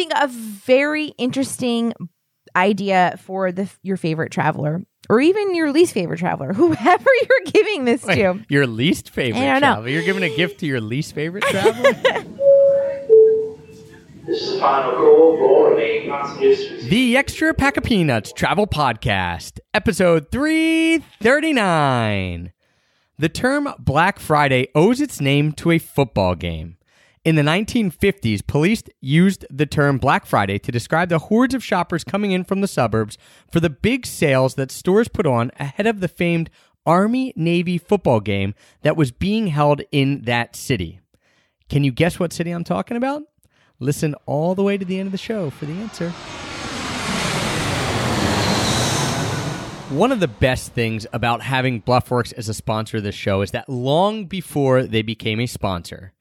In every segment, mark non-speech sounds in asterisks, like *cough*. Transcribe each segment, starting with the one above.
think a very interesting idea for the your favorite traveler or even your least favorite traveler, *laughs* whoever you're giving this Wait, to. your least favorite I don't know. You're giving a gift to your least favorite traveler? *laughs* This is the final call for all the Extra Pack of Peanuts Travel Podcast, episode 339. The term Black Friday owes its name to a football game. In the 1950s, police used the term Black Friday to describe the hordes of shoppers coming in from the suburbs for the big sales that stores put on ahead of the famed Army Navy football game that was being held in that city. Can you guess what city I'm talking about? Listen all the way to the end of the show for the answer. One of the best things about having Bluffworks as a sponsor of this show is that long before they became a sponsor,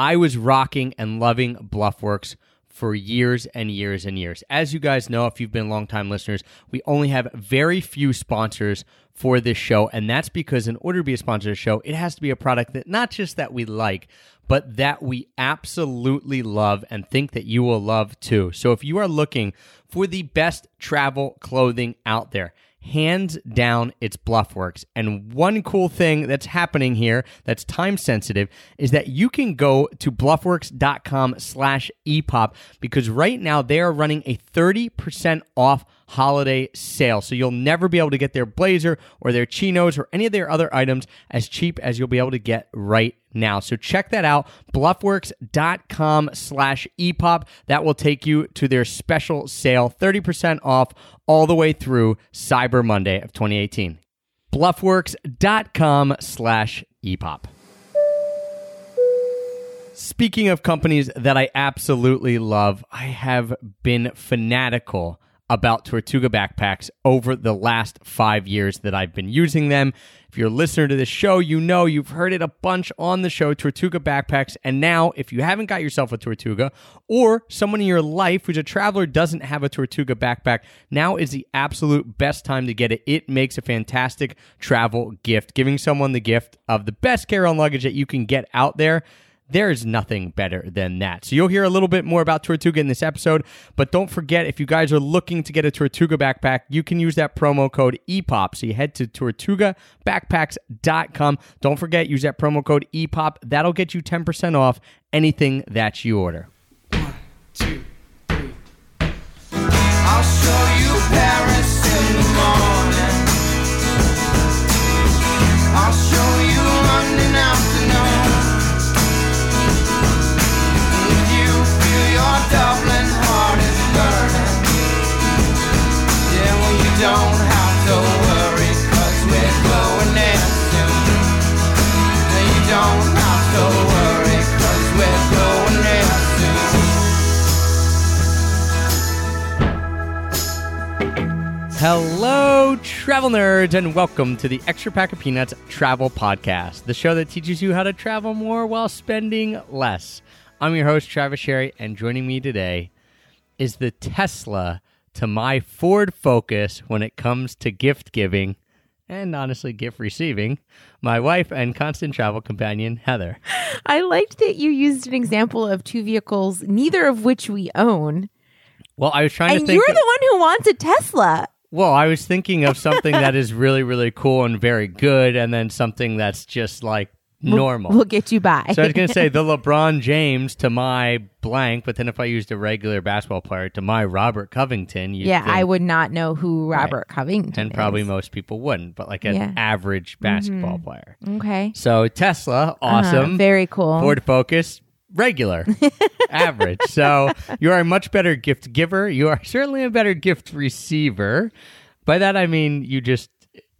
I was rocking and loving Bluffworks for years and years and years. As you guys know, if you've been longtime listeners, we only have very few sponsors for this show, and that's because in order to be a sponsor of the show, it has to be a product that not just that we like, but that we absolutely love and think that you will love too. So if you are looking for the best travel clothing out there, hands down it's bluffworks. And one cool thing that's happening here that's time sensitive is that you can go to bluffworks.com slash epop because right now they are running a 30% off holiday sale so you'll never be able to get their blazer or their chinos or any of their other items as cheap as you'll be able to get right now. So check that out, bluffworks.com slash epop. That will take you to their special sale, 30% off all the way through Cyber Monday of 2018. Bluffworks.com slash epop. Speaking of companies that I absolutely love, I have been fanatical about Tortuga backpacks over the last five years that I've been using them. If you're a listener to this show, you know you've heard it a bunch on the show, Tortuga backpacks. And now, if you haven't got yourself a Tortuga, or someone in your life who's a traveler doesn't have a Tortuga backpack, now is the absolute best time to get it. It makes a fantastic travel gift, giving someone the gift of the best carry on luggage that you can get out there. There's nothing better than that. So you'll hear a little bit more about Tortuga in this episode, but don't forget if you guys are looking to get a Tortuga backpack, you can use that promo code EPOP. So you head to tortugabackpacks.com. Don't forget use that promo code EPOP. That'll get you 10% off anything that you order. I'll show you Paris in the morning. Travel nerds, and welcome to the Extra Pack of Peanuts Travel Podcast, the show that teaches you how to travel more while spending less. I'm your host, Travis Sherry, and joining me today is the Tesla to my Ford Focus when it comes to gift giving and honestly gift receiving, my wife and constant travel companion, Heather. I liked that you used an example of two vehicles, neither of which we own. Well, I was trying to And think. you're the one who wants a Tesla. Well, I was thinking of something that is *laughs* really, really cool and very good, and then something that's just like normal. We'll get you by. so I was going to say *laughs* the LeBron James to my blank, but then if I used a regular basketball player to my Robert Covington, you'd yeah, think- I would not know who Robert Covington and probably most people wouldn't, but like an Yeah. average basketball player. Okay. So Tesla, awesome. Uh, very cool. Ford Focus, regular, average. So you are a much better gift giver. You are certainly a better gift receiver. By that I mean you just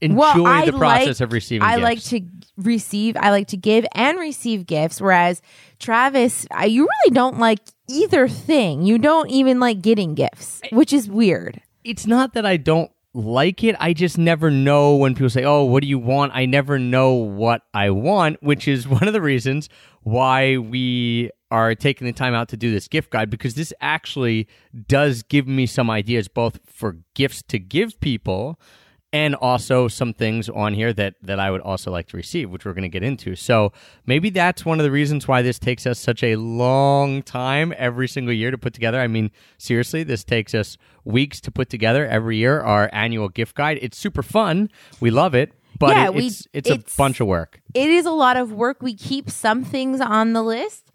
enjoy well, the process like, of receiving. I gifts. like to receive. I like to give and receive gifts. Whereas Travis, I, you really don't like either thing. You don't even like getting gifts, which is weird. It's not that I don't like it. I just never know when people say, "Oh, what do you want?" I never know what I want, which is one of the reasons why we are taking the time out to do this gift guide because this actually does give me some ideas both for gifts to give people and also some things on here that that I would also like to receive, which we're going to get into. So maybe that's one of the reasons why this takes us such a long time every single year to put together. I mean, seriously, this takes us weeks to put together every year. Our annual gift guide. It's super fun. We love it, but Yeah, it- we- it's it's, it's- a bunch of work. it is a lot of work. We keep some things on the list,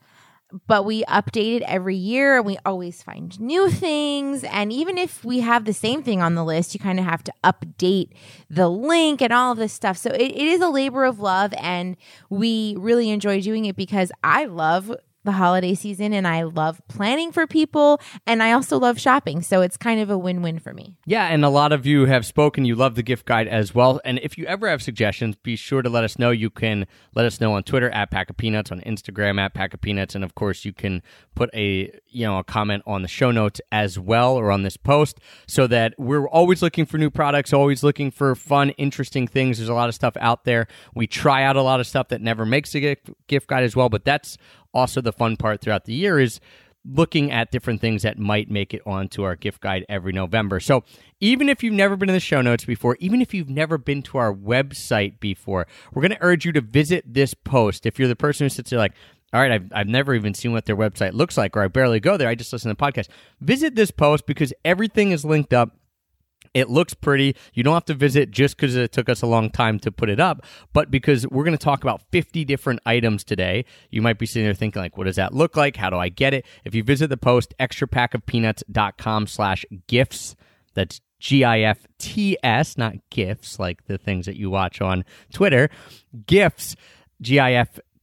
but we update it every year and we always find new things. And even if we have the same thing on the list, you kind of have to update the link and all of this stuff. So it, it is a labor of love. And we really enjoy doing it because I love the holiday season and I love planning for people and I also love shopping. So it's kind of a win win for me. Yeah, and a lot of you have spoken. You love the gift guide as well. And if you ever have suggestions, be sure to let us know. You can let us know on Twitter at Pack of Peanuts, on Instagram at Pack of Peanuts, and of course you can put a you know a comment on the show notes as well or on this post, so that we're always looking for new products, always looking for fun, interesting things. There's a lot of stuff out there. We try out a lot of stuff that never makes a gift gift guide as well, but that's also the fun part throughout the year is looking at different things that might make it onto our gift guide every November. So, even if you've never been in the show notes before, even if you've never been to our website before, we're going to urge you to visit this post. If you're the person who sits there like, all right, I've, I've never even seen what their website looks like, or I barely go there. I just listen to the podcast. Visit this post because everything is linked up. It looks pretty. You don't have to visit just because it took us a long time to put it up, but because we're going to talk about 50 different items today. You might be sitting there thinking, like, what does that look like? How do I get it? If you visit the post, extra pack of extrapackofpeanuts.com slash gifts, that's G-I-F-T-S, not gifts, like the things that you watch on Twitter. Gifts,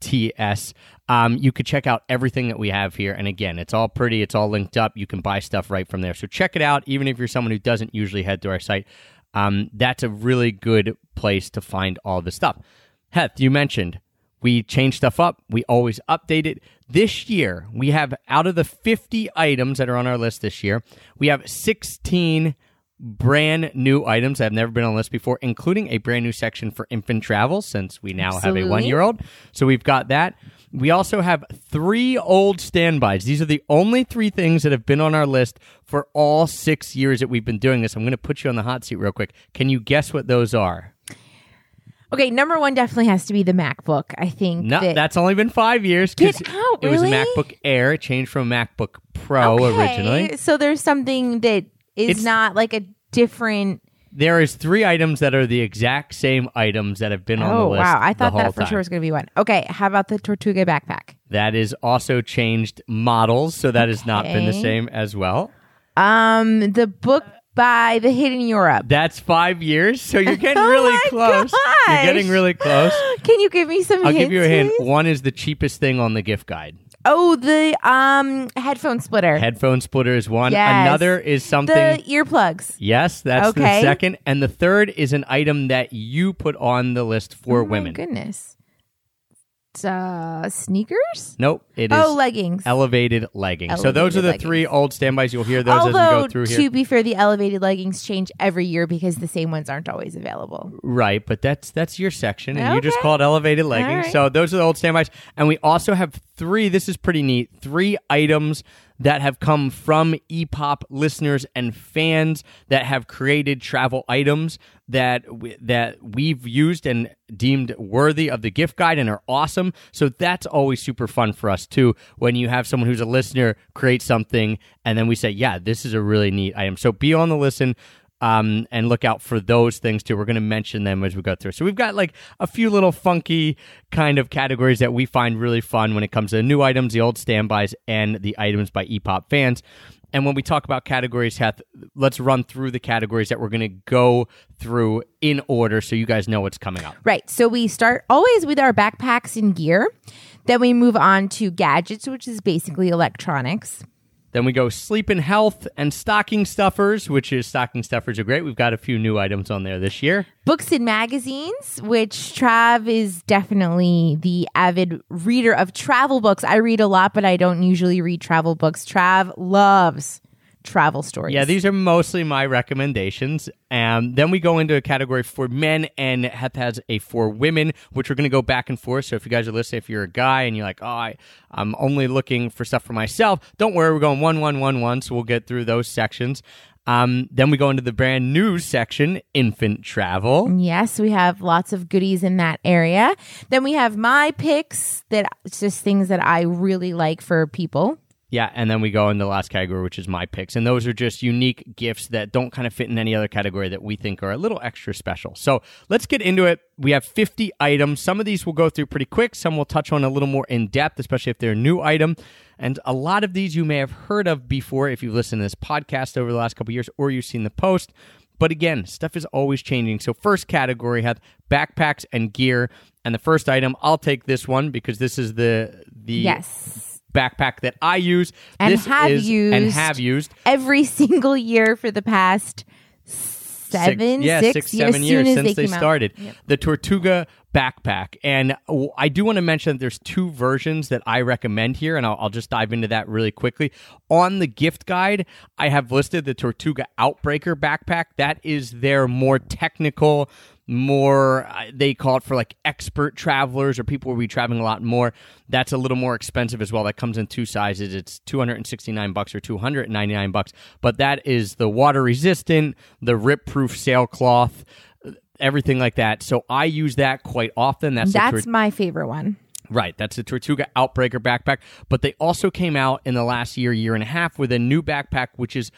G-I-F-T-S. Um, you could check out everything that we have here. And again, it's all pretty. It's all linked up. You can buy stuff right from there. So check it out, even if you're someone who doesn't usually head to our site. Um, that's a really good place to find all the stuff. Heth, you mentioned we change stuff up. We always update it. This year, we have out of the 50 items that are on our list this year, we have 16 brand new items that have never been on the list before, including a brand new section for infant travel since we now have a one year old. So we've got that. We also have three old standbys. These are the only three things that have been on our list for all six years that we've been doing this. I'm going to put you on the hot seat real quick. Can you guess what those are? Okay, number one definitely has to be the MacBook. I think No, that- that's only been five years. Get out, Really? It was a? MacBook Air. It changed from a MacBook Pro Okay, originally. So there's something that is It's- not like a different. There is three items that are the exact same items that have been on the Oh list. wow! I thought that for time. sure was going to be one. Okay, how about the Tortuga backpack? That is also changed models, so that has not been the same as well. Um, the book by the Hidden Europe. That's five years, so you're *laughs* getting Oh really close. You're getting really close. *gasps* Can you give me some? I'll hints, give you a hint. please? One is the cheapest thing on the gift guide. Oh, the um headphone splitter. Headphone splitter is one. Yes. Another is something. the earplugs. yes, that's the Okay. second. And the third is an item that you put on the list for women. oh, my women. goodness. Uh, sneakers. Nope, it is Oh, leggings. elevated leggings. so those are the Elevated three old standbys. You'll hear those as we go through to be fair, the elevated leggings change every year because the same ones aren't always available. Right, but that's that's your section, and you just Okay. call it elevated leggings. right. So those are the old standbys, and we also have three. This is pretty neat. Three items that have come from EPOP listeners and fans that have created travel items that we, that we've used and deemed worthy of the gift guide and are awesome. So that's always super fun for us too. When you have someone who's a listener create something, and then we say, "Yeah, this is a really neat item." So be on the listen um, and look out for those things too. We're going to mention them as we go through. So we've got like a few little funky kind of categories that we find really fun when it comes to the new items, the old standbys, and the items by EPOP fans. And when we talk about categories, Heth, let's run through the categories that we're going to go through in order so you guys know what's coming up. Right. So we start always with our backpacks and gear. Then we move on to gadgets, which is basically electronics. Then we go sleep and health and stocking stuffers, which is stocking stuffers are great. We've got a few new items on there this year. Books and magazines, which Trav is definitely the avid reader of travel books. I read a lot, but I don't usually read travel books. Trav loves travel stories. Yeah, these are mostly my recommendations. Um, then we go into a category for men, and Heth has a for women, which we're going to go back and forth. So if you guys are listening, if you're a guy and you're like, oh, I, I'm only looking for stuff for myself, don't worry, we're going one, one, one, one. So we'll get through those sections. Um, then we go into the brand new section, infant travel. Yes, we have lots of goodies in that area. Then we have my picks that it's just things that I really like for people. Yeah, and then we go in the last category, which is my picks. And those are just unique gifts that don't kind of fit in any other category that we think are a little extra special. So let's get into it. We have 50 items. Some of these we'll go through pretty quick, some we'll touch on a little more in depth, especially if they're a new item. And a lot of these you may have heard of before if you've listened to this podcast over the last couple years or you've seen the post. But again, stuff is always changing. So first category have backpacks and gear. And the first item, I'll take this one because this is the the Yes. Backpack that I use And this have is, used. and have used Every *laughs* single year for the past seven, six, yeah, six, six, as seven years since they, out. started. Yep. The Tortuga backpack, and I do want to mention that there's two versions that I recommend here, and I'll, I'll just dive into that really quickly. On the gift guide, I have listed the Tortuga Outbreaker backpack. That is their more technical. More, they call it for like expert travelers or people who will be traveling a lot more. That's a little more expensive as well. That comes in two sizes. It's 269 bucks or 299 bucks. But that is the water resistant, the rip proof sailcloth, everything like that. So I use that quite often. That's, That's Tor- my favorite one. Right, that's the Tortuga Outbreaker backpack. But they also came out in the last year, year and a half, with a new backpack, which is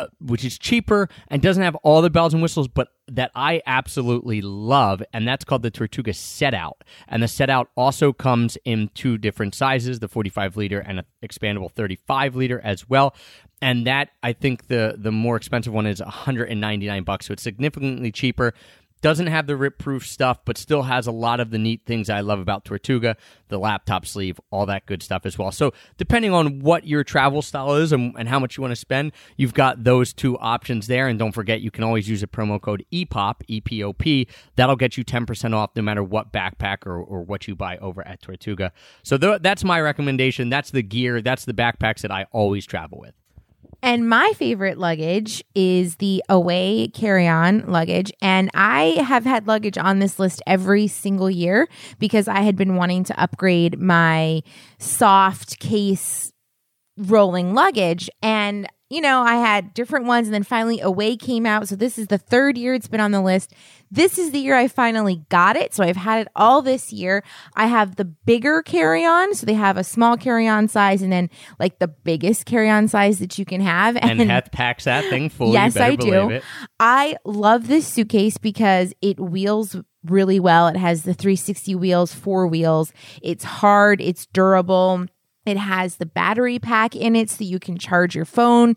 uh, which is cheaper and doesn't have all the bells and whistles, but that I absolutely love, and that's called the Tortuga Set Out. And the Set Out also comes in two different sizes: the 45 liter and an expandable 35 liter as well. And that I think the the more expensive one is 199 bucks, so it's significantly cheaper doesn't have the rip proof stuff, but still has a lot of the neat things I love about Tortuga, the laptop sleeve, all that good stuff as well. So, depending on what your travel style is and, and how much you want to spend, you've got those two options there. And don't forget, you can always use a promo code EPOP, E P O P. That'll get you 10% off no matter what backpack or, or what you buy over at Tortuga. So, th- that's my recommendation. That's the gear, that's the backpacks that I always travel with. And my favorite luggage is the away carry on luggage. And I have had luggage on this list every single year because I had been wanting to upgrade my soft case rolling luggage. And, you know, I had different ones. And then finally, away came out. So this is the third year it's been on the list. This is the year I finally got it. So I've had it all this year. I have the bigger carry on. So they have a small carry on size and then like the biggest carry on size that you can have. And Heth packs that thing full. yes, I do. I love this suitcase because it wheels really well. It has the 360 wheels, four wheels. It's hard, it's durable. It has the battery pack in it so you can charge your phone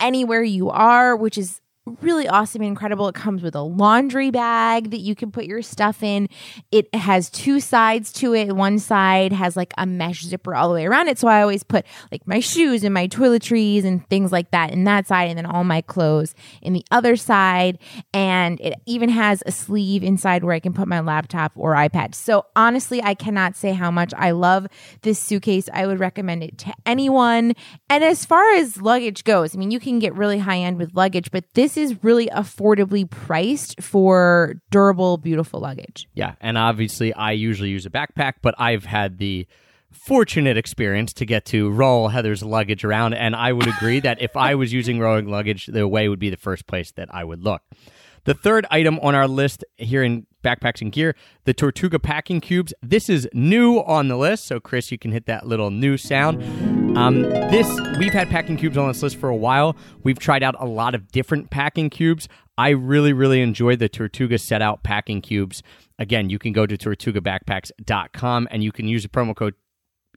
anywhere you are, which is really awesome and incredible. It comes with a laundry bag that you can put your stuff in. It has two sides to it. One side has like a mesh zipper all the way around it. So I always put like my shoes and my toiletries and things like that in that side and then all my clothes in the other side. And it even has a sleeve inside where I can put my laptop or iPad. So honestly, I cannot say how much I love this suitcase. I would recommend it to anyone. And as far as luggage goes, I mean, you can get really high end with luggage, but this is really affordably priced for durable, beautiful luggage. Yeah, and obviously I usually use a backpack, but I've had the fortunate experience to get to roll Heather's luggage around, and I would agree that if I was using *laughs* rowing luggage, the way would be the first place that I would look. The third item on our list here in backpacks and gear, the Tortuga packing cubes. This is new on the list, so Chris, you can hit that little new sound. Um, this we've had packing cubes on this list for a while. We've tried out a lot of different packing cubes. I really, really enjoy the Tortuga set out packing cubes. Again, you can go to tortugabackpacks.com and you can use the promo code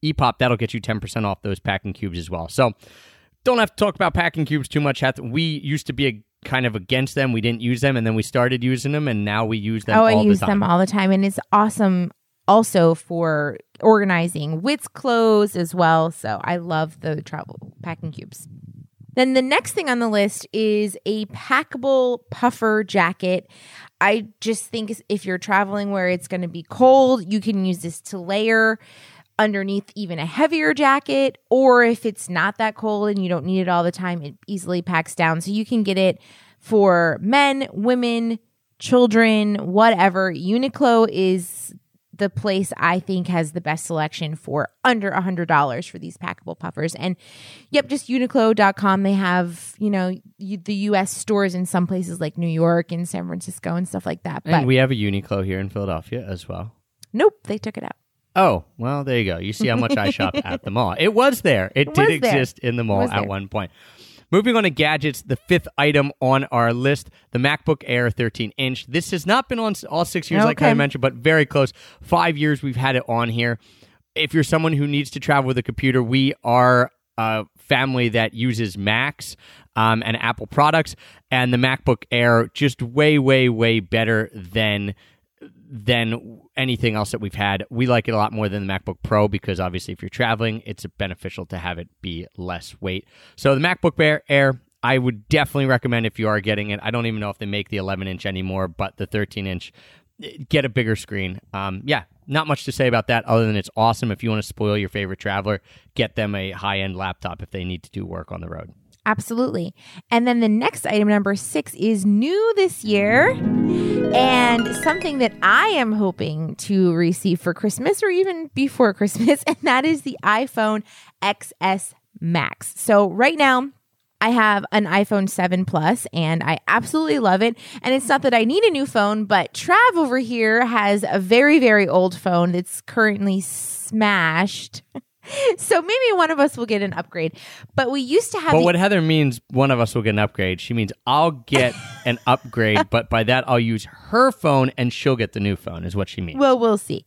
EPOP. That'll get you 10% off those packing cubes as well. So don't have to talk about packing cubes too much. We used to be a, kind of against them. We didn't use them, and then we started using them, and now we use them oh, all I use the them all the time, and it's awesome. Also for organizing Wits clothes as well. So I love the travel packing cubes. Then the next thing on the list is a packable puffer jacket. I just think if you're traveling where it's going to be cold, you can use this to layer underneath even a heavier jacket. Or if it's not that cold and you don't need it all the time, it easily packs down. So you can get it for men, women, children, whatever. Uniqlo is the place I think has the best selection for under a hundred dollars for these packable puffers. And yep, just Uniqlo.com. They have you know you, the U.S. stores in some places like New York and San Francisco and stuff like that. But And we have a Uniqlo here in Philadelphia as well. nope, they took it out. Oh, well, there you go. You see how much I *laughs* shop at the mall. It was there. It, It did was there. exist in the mall at there. one point. Moving on to gadgets, the fifth item on our list, the MacBook Air 13 inch. This has not been on all six years, like I Okay. mentioned, but very close. Five years we've had it on here. If you're someone who needs to travel with a computer, we are a family that uses Macs um, and Apple products, and the MacBook Air just way, way, way better than than anything else that we've had. We like it a lot more than the MacBook Pro because obviously, if you're traveling, it's beneficial to have it be less weight. So the MacBook Air, I would definitely recommend if you are getting it. I don't even know if they make the 11 inch anymore, but the 13 inch, get a bigger screen. Um, yeah, not much to say about that other than it's awesome. If you want to spoil your favorite traveler, get them a high end laptop if they need to do work on the road. Absolutely. And then the next item, number six, is new this year and something that I am hoping to receive for Christmas or even before *laughs* Christmas, and that is the iPhone XS Max. So, right now, I have an iPhone 7 Plus and I absolutely love it. And it's not that I need a new phone, but Trav over here has a very, very old phone that's currently smashed. *laughs* *laughs* so maybe one of us will get an upgrade. But we used to have But the what Heather means, one of us will get an upgrade. She means I'll get *laughs* an upgrade, but by that I'll use her phone and she'll get the new phone, is what she means. Well, we'll see.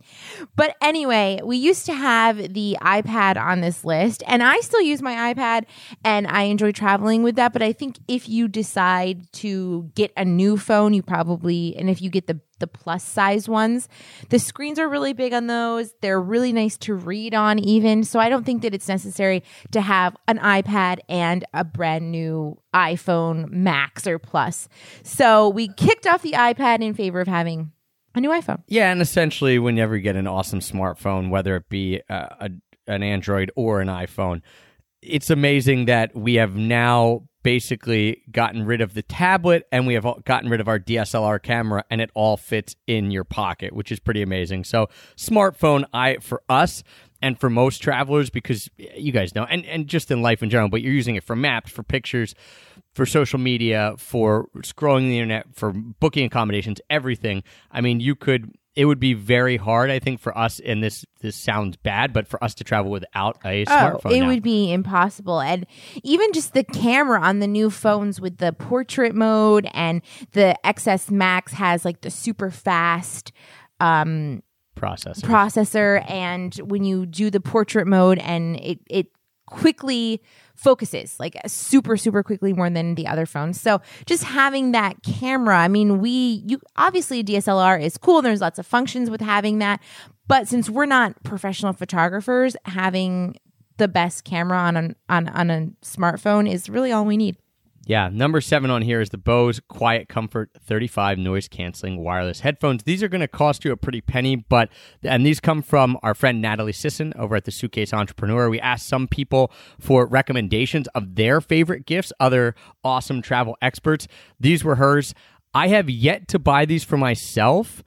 But anyway, we used to have the iPad on this list, and I still use my iPad and I enjoy traveling with that. But I think if you decide to get a new phone, you probably, and if you get the the plus size ones, the screens are really big on those. They're really nice to read on, even. So I don't think that it's necessary to have an iPad and a brand new iPhone Max or Plus. So we kicked off the iPad in favor of having a new iPhone. yeah, and essentially, whenever you get an awesome smartphone, whether it be uh, a, an Android or an iPhone, it's amazing that we have now basically gotten rid of the tablet and we have gotten rid of our DSLR camera and it all fits in your pocket, which is pretty amazing. So, smartphone I for us and for most travelers because you guys know and and just in life in general, but you're using it for maps, for pictures, for social media, for scrolling the internet, for booking accommodations, everything. I mean, you could it would be very hard, I think, for us. And this this sounds bad, but for us to travel without a smartphone, Oh, it now. would be impossible. And even just the camera on the new phones with the portrait mode and the XS Max has like the super fast um, process. processor. And when you do the portrait mode and it, it quickly focuses like super super quickly more than the other phones. So just having that camera i mean we you obviously dslr is cool there's lots of functions with having that but since we're not professional photographers having the best camera on an, on on a smartphone is really all we need Yeah, number seven on here is the Bose Quiet Comfort 35 noise canceling wireless headphones. These are going to cost you a pretty penny, but and these come from our friend Natalie Sisson over at the Suitcase Entrepreneur. We asked some people for recommendations of their favorite gifts, other awesome travel experts. These were hers. I have yet to buy these for myself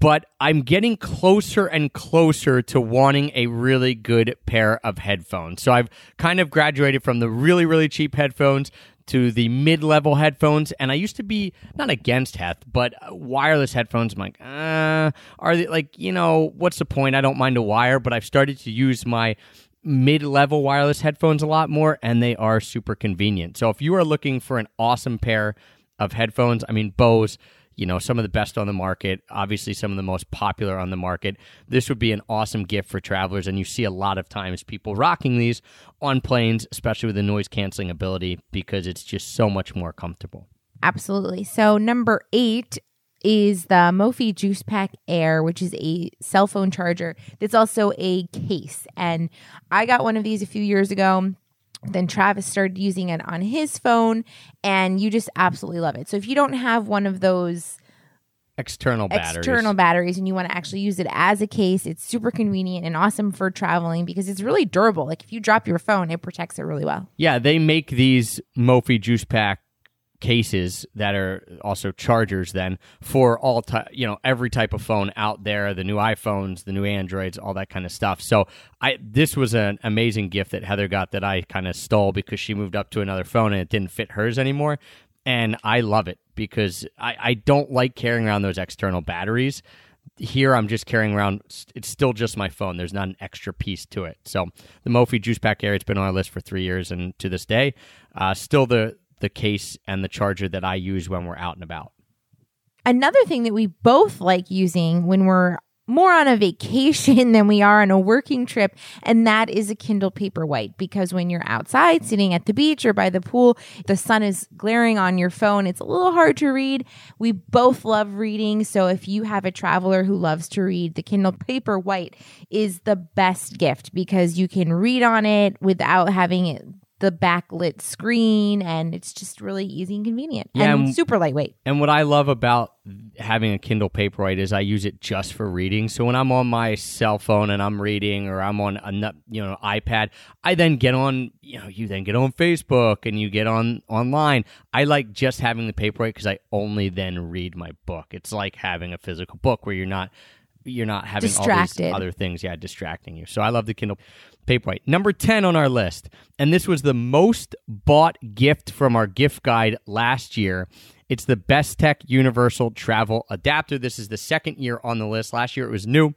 but I'm getting closer and closer to wanting a really good pair of headphones. So I've kind of graduated from the really, really cheap headphones to the mid level headphones. And I used to be not against Heth, but wireless headphones. I'm like, uh, are they like, you know, what's the point? I don't mind a wire, but I've started to use my mid level wireless headphones a lot more, and they are super convenient. So if you are looking for an awesome pair of headphones, I mean, Bose you know, some of the best on the market, obviously some of the most popular on the market. This would be an awesome gift for travelers, and you see a lot of times people rocking these on planes, especially with the noise canceling ability, because it's just so much more comfortable. Absolutely. So number eight is the Mophie Juice Pack Air, which is a cell phone charger that's also a case. And I got one of these a few years ago. Then Travis started using it on his phone, and you just absolutely love it. So if you don't have one of those External batteries. external batteries and you want to actually use it as a case, it's super convenient and awesome for traveling because it's really durable. Like if you drop your phone, it protects it really well. Yeah, they make these Mophie juice pack cases that are also chargers then for all ty- you know every type of phone out there the new iPhones the new Androids all that kind of stuff so I this was an amazing gift that Heather got that I kind of stole because she moved up to another phone and it didn't fit hers anymore and I love it because I, I don't like carrying around those external batteries here I'm just carrying around. It's still just my phone. There's not an extra piece to it. So the Mophie Juice Pack Air. It's been on our list for three years, and to this day, uh, still the the case and the charger that I use when we're out and about. Another thing that we both like using when we're more on a vacation *laughs* than we are on a working trip, and that is a Kindle Paperwhite. Because when you're outside sitting at the beach or by the pool, the sun is glaring on your phone. It's a little hard to read. We both love reading. So if you have a traveler who loves to read, the Kindle Paperwhite is the best gift because you can read on it without having it. The backlit screen, and it's just really easy and convenient Yeah, and and- super lightweight. And what I love about having a Kindle Paperwhite is I use it just for reading. So when I'm on my cell phone and I'm reading, or I'm on a you know iPad, I then get on you know you then get on Facebook and you get on online. I like just having the Paperwhite because I only then read my book. It's like having a physical book where you're not you're not having all Distracted. these other things, yeah, distracting you. So I love the Kindle Paperwhite. Number 10 on our list, and this was the most bought gift from our gift guide last year. It's the BESTEK Universal Travel Adapter. This is the second year on the list. Last year it was new.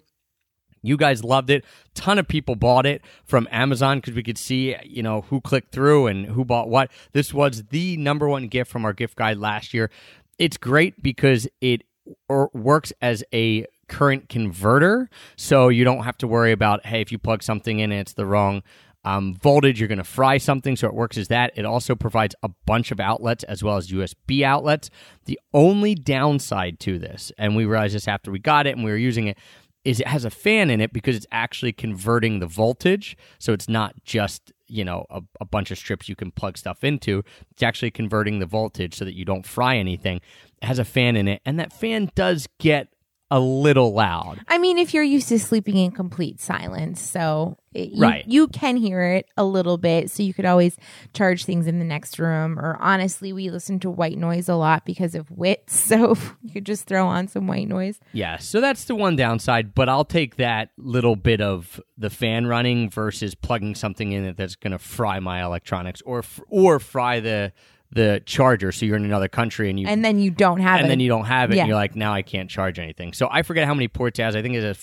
You guys loved it. Ton of people bought it from Amazon because we could see, you know, who clicked through and who bought what. This was the number one gift from our gift guide last year. It's great because it or works as a current converter, so you don't have to worry about hey, if you plug something in and it's the wrong um, voltage, you're going to fry something. So it works as that. It also provides a bunch of outlets as well as USB outlets. The only downside to this, and we realized this after we got it and we were using it, is it has a fan in it because it's actually converting the voltage. So it's not just you know a, a bunch of strips you can plug stuff into. It's actually converting the voltage so that you don't fry anything. It has a fan in it, and that fan does get a little loud. I mean, if you're used to sleeping in complete silence, so it, you, Right. you can hear it a little bit. So you could always charge things in the next room. Or honestly, we listen to white noise a lot because of wits. *laughs* So you could just throw on some white noise. Yeah, so that's the one downside, but I'll take that little bit of the fan running versus plugging something in that's going to fry my electronics or or fry the the charger so you're in another country and you And then you don't have it. and it. then you don't have it Yeah. and you're like now I can't charge anything. So I forget how many ports it has. I think it has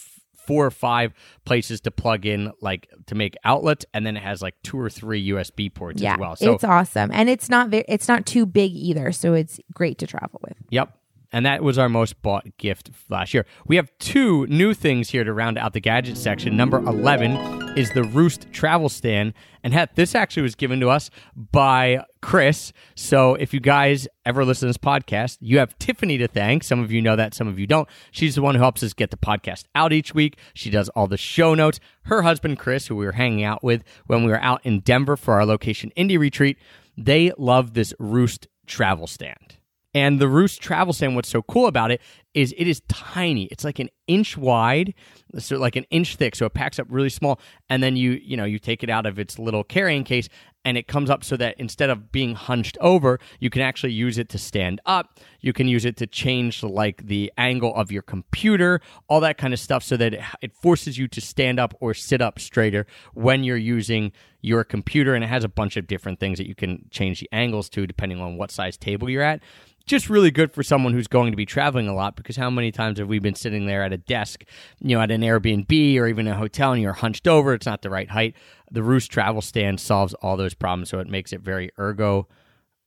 four or five places to plug in like to make outlets and then it has like two or three USB ports yeah, as well. So it's awesome, and it's not very, it's not too big either, so it's great to travel with. Yep. And that was our most bought gift last year. We have two new things here to round out the gadget section. Number 11 is the Roost travel stand. And heck, this actually was given to us by Chris. So if you guys ever listen to this podcast, you have Tiffany to thank. Some of you know that, some of you don't. She's the one who helps us get the podcast out each week. She does all the show notes. Her husband, Chris, who we were hanging out with when we were out in Denver for our location indie retreat, they love this Roost travel stand. And the Roost travel stand, what's so cool about it is it is tiny. It's like an inch wide, so like an inch thick. So it packs up really small. And then you, you know, you take it out of its little carrying case and it comes up so that instead of being hunched over, you can actually use it to stand up. You can use it to change like the angle of your computer, all that kind of stuff, so that it, it forces you to stand up or sit up straighter when you're using your computer. And it has a bunch of different things that you can change the angles to depending on what size table you're at just really good for someone who's going to be traveling a lot because how many times have we been sitting there at a desk, you know, at an Airbnb or even a hotel and you're hunched over, it's not the right height. The Roost travel stand solves all those problems so it makes it very ergo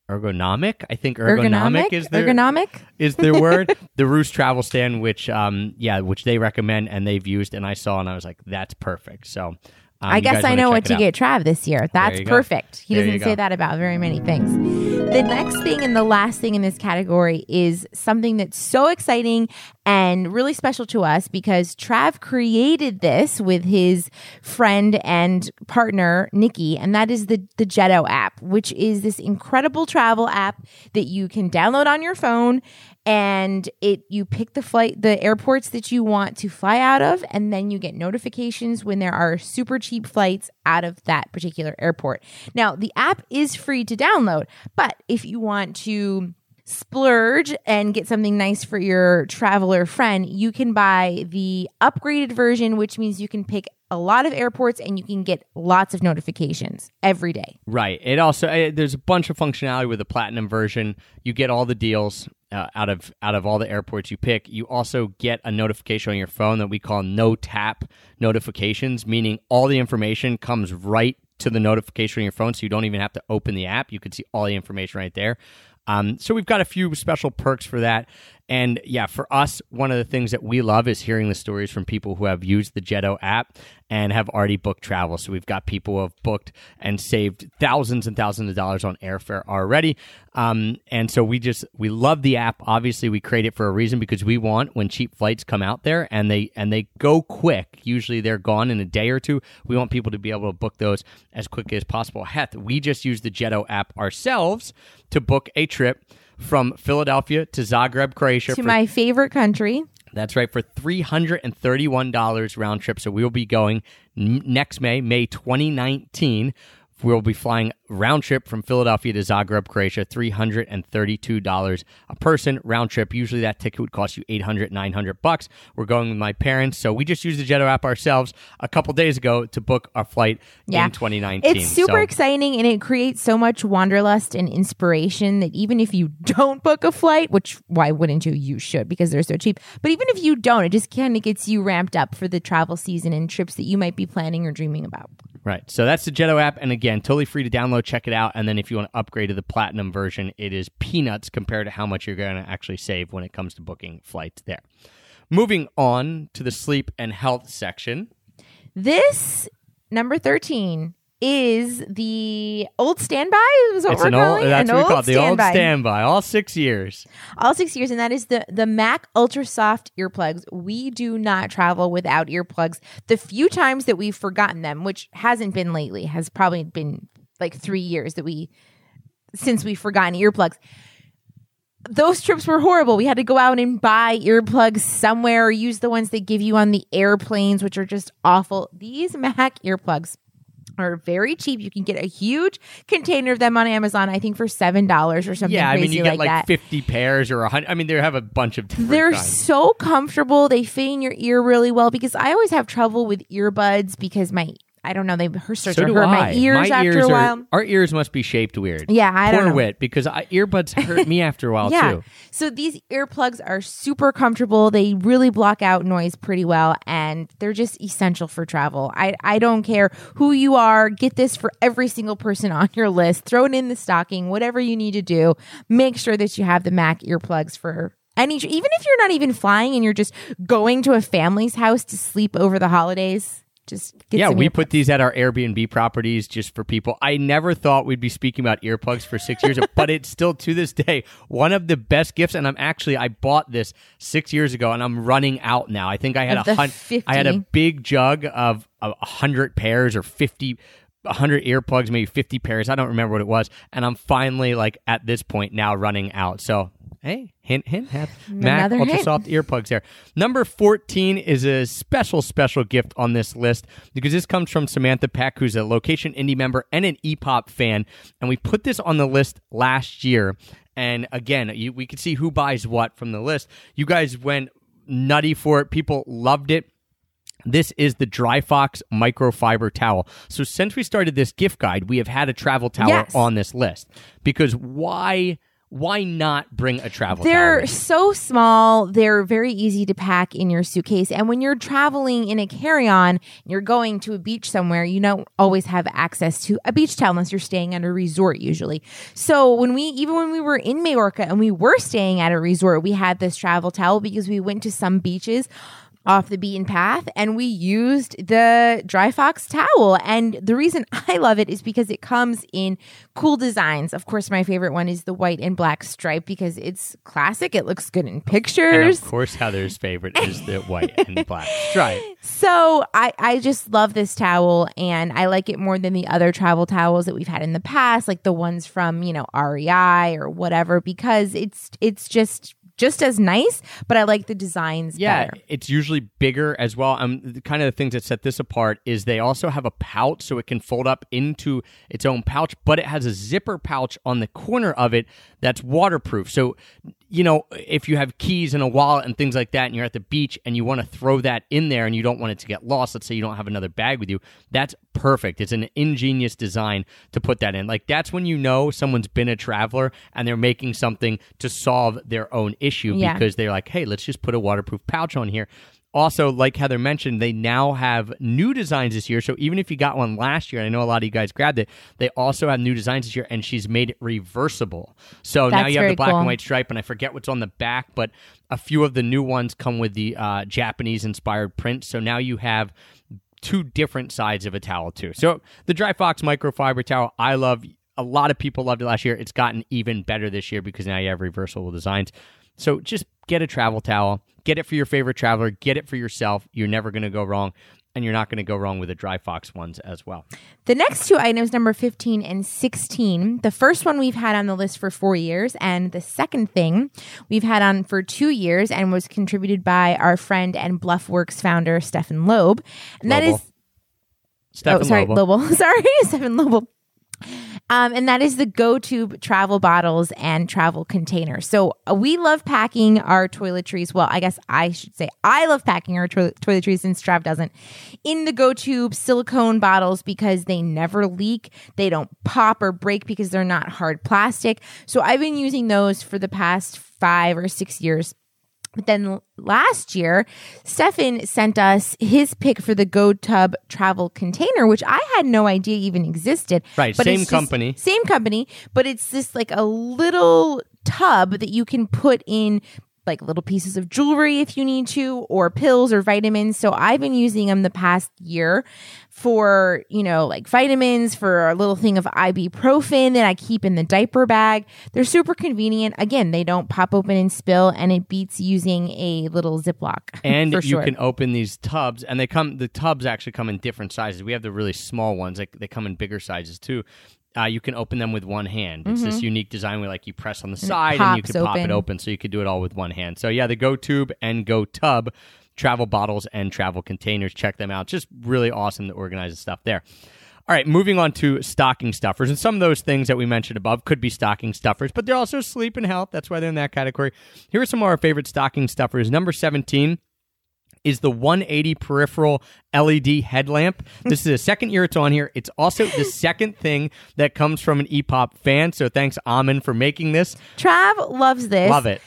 ergonomic. I think ergonomic, Ergonomic, is their ergonomic. is their word. *laughs* the Roost travel stand which um yeah, which they recommend and they've used and I saw and I was like that's perfect. So um, I guess I know what to get Trav this year. That's you go. perfect. He There doesn't say that about very many things. The next thing and the last thing in this category is something that's so exciting and really special to us because Trav created this with his friend and partner Nikki, and that is the the Jetto app, which is this incredible travel app that you can download on your phone and it you pick the flight the airports that you want to fly out of and then you get notifications when there are super cheap flights out of that particular airport. Now the app is free to download but But if you want to splurge and get something nice for your traveler friend, you can buy the upgraded version, which means you can pick a lot of airports and you can get lots of notifications every day. Right. It also eh, there's a bunch of functionality with the platinum version. You get all the deals uh, out of out of all the airports you pick. You also get a notification on your phone that we call no tap notifications, meaning all the information comes right to the notification on your phone, so you don't even have to open the app. You can see all the information right there. Um, so we've got a few special perks for that. And yeah, for us, one of the things that we love is hearing the stories from people who have used the Jetto app and have already booked travel. So we've got people who have booked and saved thousands and thousands of dollars on airfare already. Um, and so we just we love the app. Obviously, we create it for a reason because we want when cheap flights come out there and they and they go quick. Usually they're gone in a day or two. We want people to be able to book those as quickly as possible. Heck, we just use the Jetto app ourselves to book a trip from Philadelphia to Zagreb, Croatia. To for- my favorite country. that's right, for $331 round trip. So we'll be going n- next May, May 2019. We'll be flying round trip from Philadelphia to Zagreb, Croatia, $332 a person round trip. Usually that ticket would cost you 800, 900 bucks. We're going with my parents. So we just used the Jetto app ourselves a couple days ago to book our flight Yeah. in 2019. It's super So- exciting and it creates so much wanderlust and inspiration that even if you *laughs* don't book a flight, which why wouldn't you? You should because they're so cheap. But even if you don't, it just kind of gets you ramped up for the travel season and trips that you might be planning or dreaming about. Right. So that's the Jetto app. And again, totally free to download. Check it out. And then if you want to upgrade to the platinum version, it is peanuts compared to how much you're going to actually save when it comes to booking flights there. Moving on to the sleep and health section. This number 13 is the old standby. Is what It's we're an old, calling that's an what we old call it, the old standby. standby, all six years. all six years, and that is the the Mac Ultra Soft earplugs. We do not travel without earplugs. The few times that we've forgotten them, which hasn't been lately, has probably been like three years that we since we've forgotten earplugs. Those trips were horrible. We had to go out and buy earplugs somewhere or use the ones they give you on the airplanes, which are just awful. These Mac earplugs are very cheap. You can get a huge container of them on Amazon, I think for seven dollars or something. Yeah, I mean, you get like. 50 pairs or a 100. I mean, they have a bunch of different They're kinds. so comfortable. They fit in your ear really well because I always have trouble with earbuds because my I don't know they hurt start So hurt I. my ears after ears a are- while. our ears must be shaped weird. Yeah, I Poor don't know. wit, because I, earbuds hurt me after a while *laughs* yeah. too. So these earplugs are super comfortable. They really block out noise pretty well and they're just essential for travel. I, I don't care who you are. Get this for every single person on your list. Throw it in the stocking, whatever you need to do. Make sure that you have the Mac earplugs for any, even if you're not even flying and you're just going to a family's house to sleep over the holidays. Just get yeah, we earplugs. put these at our Airbnb properties just for people. I never thought we'd be speaking about earplugs for six years, *laughs* but it's still to this day one of the best gifts. And I'm actually I bought this six years ago, and I'm running out now. I think I had Of a I had a big jug of a hundred pairs or fifty. 100 earplugs, maybe 50 pairs. I don't remember what it was. And I'm finally, like, at this point now running out. So, hey, hint, hint, have Mac Ultra hint. Soft earplugs there. Number 14 is a special, special gift on this list because this comes from Samantha Peck, who's a Location Indie member and an EPOP fan. And we put this on the list last year. And again, you, we could see who buys what from the list. You guys went nutty for it. People loved it. This is the Dry Fox microfiber towel. So since we started this gift guide, we have had a travel towel Yes. on this list because why why not bring a travel towel? They're with so small. They're very easy to pack in your suitcase. And when you're traveling in a carry on, you're going to a beach somewhere, you don't always have access to a beach towel unless you're staying at a resort, usually. So when we, even when we were in Majorca and we were staying at a resort, we had this travel towel because we went to some beaches off the beaten path and we used the dry fox towel. And the reason *laughs* i love it is because it comes in cool designs. Of course my favorite one is the white and black stripe because it's classic. It looks good in and pictures. of course Heather's favorite is the *laughs* white and black stripe. so I, I just love this towel and I like it more than the other travel towels that we've had in the past, like the ones from, you know, REI or whatever, because it's it's just just as nice, but I like the designs Yeah, better. it's usually bigger as well. Um, the kind of the things that set this apart is they also have a pouch, so it can fold up into its own pouch, but it has a zipper pouch on the corner of it that's waterproof. So, you know, if you have keys and a wallet and things like that, and you're at the beach and you want to throw that in there and you don't want it to get lost, let's say you don't have another bag with you, that's perfect. It's an ingenious design to put that in. Like that's when you know someone's been a traveler and they're making something to solve their own issue Yeah. because they're like, hey, let's just put a waterproof pouch on here. Also, like Heather mentioned, they now have new designs this year. So even if you got one last year, I know a lot of you guys grabbed it, they also have new designs this year, and she's made it reversible. So now you have the black cool. and white stripe, and I forget what's on the back, but a few of the new ones come with the uh, Japanese inspired print. So now you have two different sides of a towel too. So the Dry Fox microfiber towel, I love. A lot of people loved it last year. It's gotten even better this year because now you have reversible designs. So just get a travel towel. Get it for your favorite traveler. Get it for yourself. You're never going to go wrong. And you're not going to go wrong with the Dry Fox ones as well. The next two items, number 15 and 16, the first one we've had on the list for four years, and the second thing we've had on for two years and was contributed by our friend and Bluffworks founder, Stefan Loeb. And that is Stefan oh, sorry. Lobel. *laughs* sorry, *laughs* Stefan Lobel. Um, and that is the GoToob travel bottles and travel containers. So uh, we love packing our toiletries. Well, I guess I should say I love packing our toilet toiletries since Trav doesn't in the GoToob silicone bottles because they never leak. They don't pop or break because they're not hard plastic. So I've been using those for the past five or six years. But then last year, Stefan sent us his pick for the Go Tub travel container, which I had no idea even existed. Right, But same it's just- company. Same company, but it's just like a little tub that you can put in like little pieces of jewelry if you need to, or pills or vitamins. So I've been using them the past year for, you know, like vitamins, for a little thing of ibuprofen that I keep in the diaper bag. They're super convenient. Again, they don't pop open and spill, and it beats using a little Ziploc. *laughs* and you sure. can open these tubs and they come the tubs actually come in different sizes we have the really small ones like they come in bigger sizes too uh, you can open them with one hand it's this unique design where like you press on the side and you Mm-hmm. pops can pop it open. open so you could do it all with one hand so yeah the GoToob and go tub travel bottles and travel containers check them out just really awesome to organize the stuff there all right, moving on to stocking stuffers. And some of those things that we mentioned above could be stocking stuffers, but they're also sleep and health. That's why they're in that category. Here are some of our favorite stocking stuffers. Number 17 is the 180 peripheral LED headlamp. This is the second year it's on here. It's also the *laughs* second thing that comes from an EPOP fan. So thanks, Amin, for making this. Trav loves this. Love it.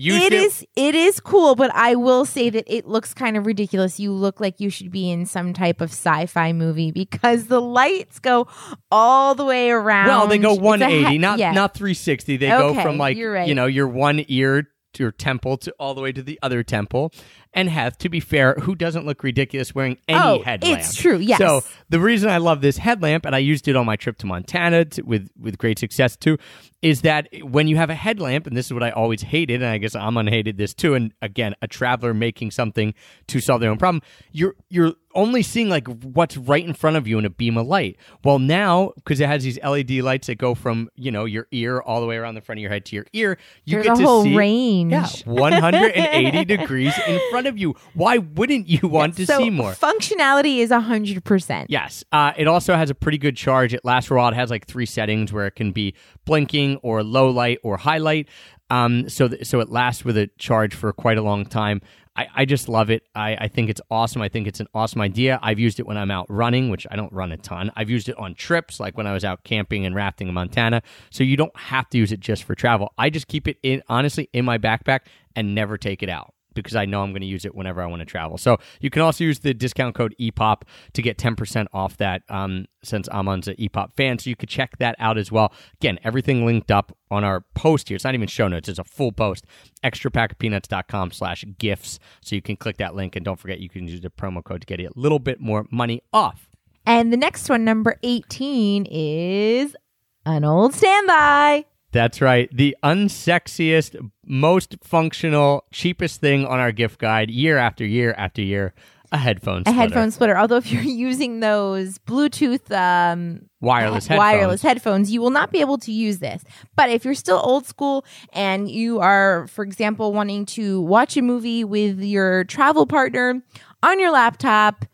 Used it is it is cool, but I will say that it looks kind of ridiculous. You look like you should be in some type of sci-fi movie because the lights go all the way around. Well, they go 180, he- not yeah. not 360. They go from like right. you know your one ear to your temple to all the way to the other temple. And Heth, to be fair, who doesn't look ridiculous wearing any Oh, headlamp? it's true, yes. So the reason I love this headlamp, and I used it on my trip to Montana to, with with great success too, is that when you have a headlamp, and this is what I always hated, and I guess Amon hated this too. And again, a traveler making something to solve their own problem, you're you're only seeing like what's right in front of you in a beam of light. Well, now because it has these LED lights that go from you know your ear all the way around the front of your head to your ear, you There's get a to whole see range. yeah, 180 *laughs* degrees in front of you. Why wouldn't you want to so see more? Functionality is hundred percent. Yes. Uh, it also has a pretty good charge. It lasts for a while. It has like three settings where it can be blinking or low light or highlight. Um, so th- so it lasts with a charge for quite a long time. I, I just love it. I, I think it's awesome. I think it's an awesome idea. I've used it when I'm out running, which I don't run a ton. I've used it on trips, like when I was out camping and rafting in Montana. So you don't have to use it just for travel. I just keep it in honestly in my backpack and never take it out because I know I'm going to use it whenever I want to travel. So you can also use the discount code EPOP to get 10% off that um, since Amon's an EPOP fan. So you could check that out as well. Again, everything linked up on our post here. It's not even show notes. It's a full post. Extrapackofpeanuts.com slash gifts. So you can click that link. And don't forget, you can use the promo code to get a little bit more money off. And the next one, number eighteen, is an old standby. That's right. The unsexiest, most functional, cheapest thing on our gift guide year after year after year. a headphone splitter. a headphone splitter. Although if you're *laughs* using those Bluetooth um, wireless he- headphones. wireless headphones, you will not be able to use this. But if you're still old school and you are, for example, wanting to watch a movie with your travel partner on your laptop,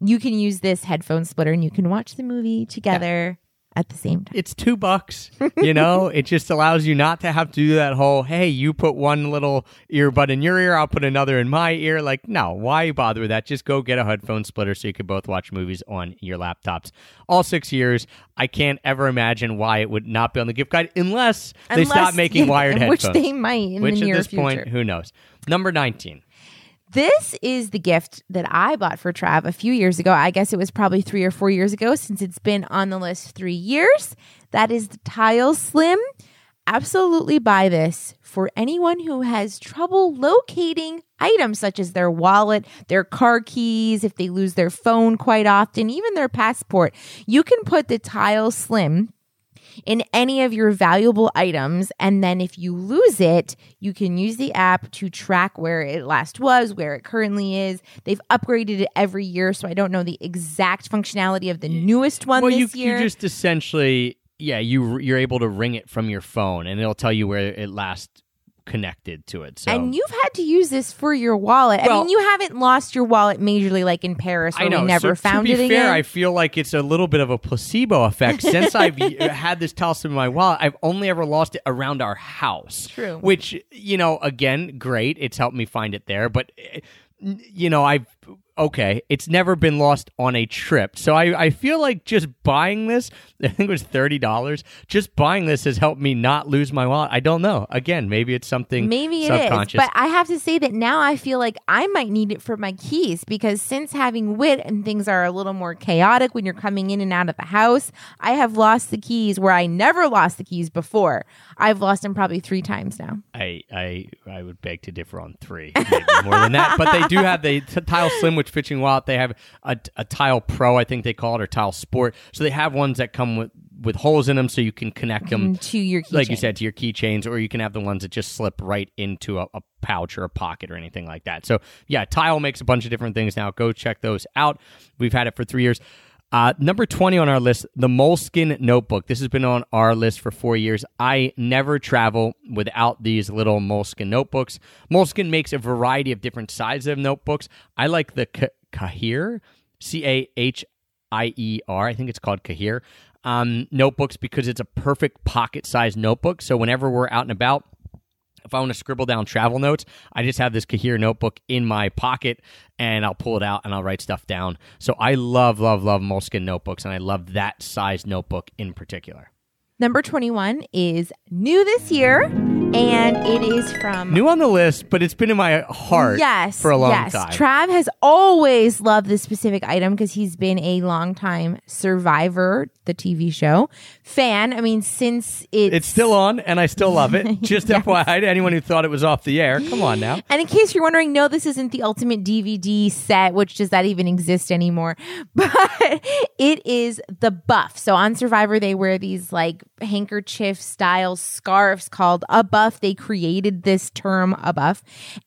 you can use this headphone splitter and you can watch the movie together at the same time. it's two bucks. You know, *laughs* it just allows you not to have to do that whole, hey, you put one little earbud in your ear, I'll put another in my ear. Like, no, why bother with that? Just go get a headphone splitter so you can both watch movies on your laptops. All six years, I can't ever imagine why it would not be on the gift guide unless, they stop making yeah, wired *laughs* which headphones. Which they might in which the near at this point, who knows? Number 19. This is the gift that I bought for Trav a few years ago. I guess it was probably three or four years ago since it's been on the list three years. That is the Tile Slim. Absolutely buy this for anyone who has trouble locating items such as their wallet, their car keys, if they lose their phone quite often, even their passport. You can put the Tile Slim in any of your valuable items. And then if you lose it, you can use the app to track where it last was, where it currently is. They've upgraded it every year, so I don't know the exact functionality of the newest one well, this you, year. you just essentially, yeah, you you're able to ring it from your phone, and it'll tell you where it last connected to it. So and you've had to use this for your wallet. I mean, you haven't lost your wallet majorly like in Paris where I know. we never so found to be it fair, again. I feel like it's a little bit of a placebo effect. *laughs* Since I've uh, had this talisman in my wallet, I've only ever lost it around our house. True. Which you know, again, great. It's helped me find it there, but. uh, You know, I've okay. It's never been lost on a trip, so I, I feel like just buying this. *laughs* I think it was thirty dollars. Just buying this has helped me not lose my wallet. I don't know. Again, maybe it's something Maybe it is, but I have to say that now I feel like I might need it for my keys because since having wit and things are a little more chaotic when you're coming in and out of the house, I have lost the keys where I never lost the keys before. I've lost them probably three times now. I, I I would beg to differ on three, maybe more than that. But they do have the t- Tile Slim, which fits in wallet. They have a, a Tile Pro, I think they call it, or Tile Sport. So they have ones that come with with holes in them, so you can connect mm-hmm. them, to your keychain. like you said, to your keychains, or you can have the ones that just slip right into a, a pouch or a pocket or anything like that. So yeah, Tile makes a bunch of different things now. Go check those out. We've had it for three years. Uh, number 20 on our list, the Moleskine Notebook. This has been on our list for four years. I never travel without these little Moleskine notebooks. Moleskine makes a variety of different sizes of notebooks. I like the Ka- Kahir, C A H I E R. I think it's called Kahir um, notebooks because it's a perfect pocket sized notebook. So whenever we're out and about, if I want to scribble down travel notes, I just have this Kahir notebook in my pocket and I'll pull it out and I'll write stuff down. So I love, love, love Moleskine notebooks and I love that size notebook in particular. Number 21 is new this year, and it is from. New on the list, but it's been in my heart yes, for a long yes. time. Trav has always loved this specific item because he's been a longtime Survivor, the TV show, fan. I mean, since it's, it's still on and I still love it. *laughs* Just FYI to anyone who thought it was off the air. Come on now. And in case you're wondering, no, this isn't the ultimate DVD set, which does that even exist anymore? *laughs* But it is the buff. So on Survivor, they wear these like handkerchief style scarves called a buff. They created this term a buff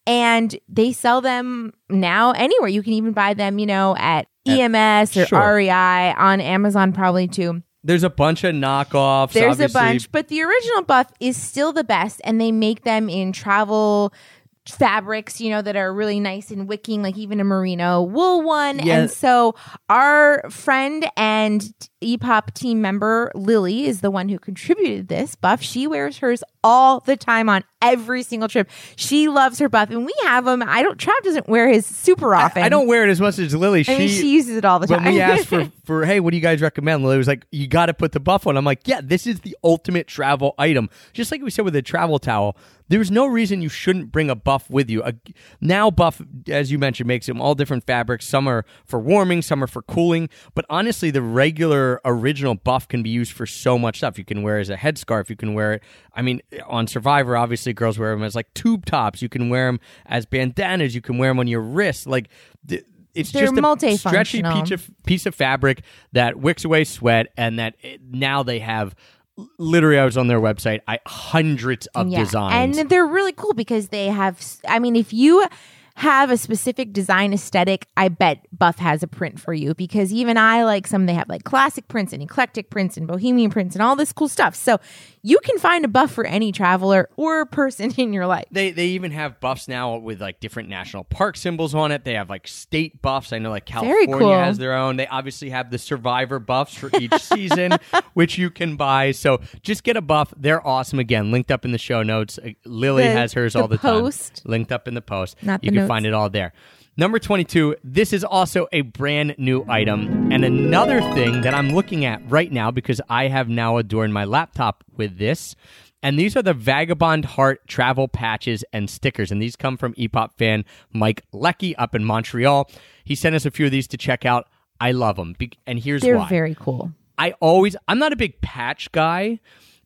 and they sell them now anywhere. You can even buy them, you know, at EMS or Sure. REI on Amazon probably too. There's a bunch of knockoffs. There's a bunch, but the original buff is still the best, and they make them in travel fabrics, you know, that are really nice and wicking, like even a merino wool one. And so our friend and EPOP team member Lily is the one who contributed this buff. She wears hers all the time on every single trip. She loves her buff, and we have them. I don't. Trav doesn't wear his super often. I don't wear it as much as Lily. I mean, she uses it all the time. when we asked for, *laughs* for hey, what do you guys recommend? Lily was like, you got to put the buff on. I'm like, yeah, this is the ultimate travel item. Just like we said with the travel towel, there's no reason you shouldn't bring a buff with you. A, now, buff, as you mentioned, makes them all different fabrics. Some are for warming, some are for cooling. But honestly, the regular original buff can be used for so much stuff. You can wear it as a headscarf. You can wear it. I mean, on Survivor, obviously, girls wear them as like tube tops. You can wear them as bandanas. You can wear them on your wrist. Like. th- it's They're just a stretchy piece of piece of fabric that wicks away sweat, and that it, now they have. Literally, I was on their website. I hundreds of designs. And they're really cool because they have, I mean, if you have a specific design aesthetic, I bet Buff has a print for you because even I like some they have like classic prints and eclectic prints and bohemian prints and all this cool stuff. So you can find a buff for any traveler or person *laughs* in your life. They they even have buffs now with like different national park symbols on it. They have like state buffs. I know like California cool. has their own. They obviously have the survivor buffs for each *laughs* season, which you can buy. So just get a buff. They're awesome. Again, linked up in the show notes. Uh, Lily The- has hers the all the post. time. Linked up in the post. Not you can notes. find it all there. Number 22, this is also a brand new item. And another thing that I'm looking at right now because I have now adorned my laptop with this. And these are the Vagabond Heart travel patches and stickers. And these come from Epop fan Mike Leckie up in Montreal. He sent us a few of these to check out. I love them. And here's why They're very cool. I always, I'm not a big patch guy.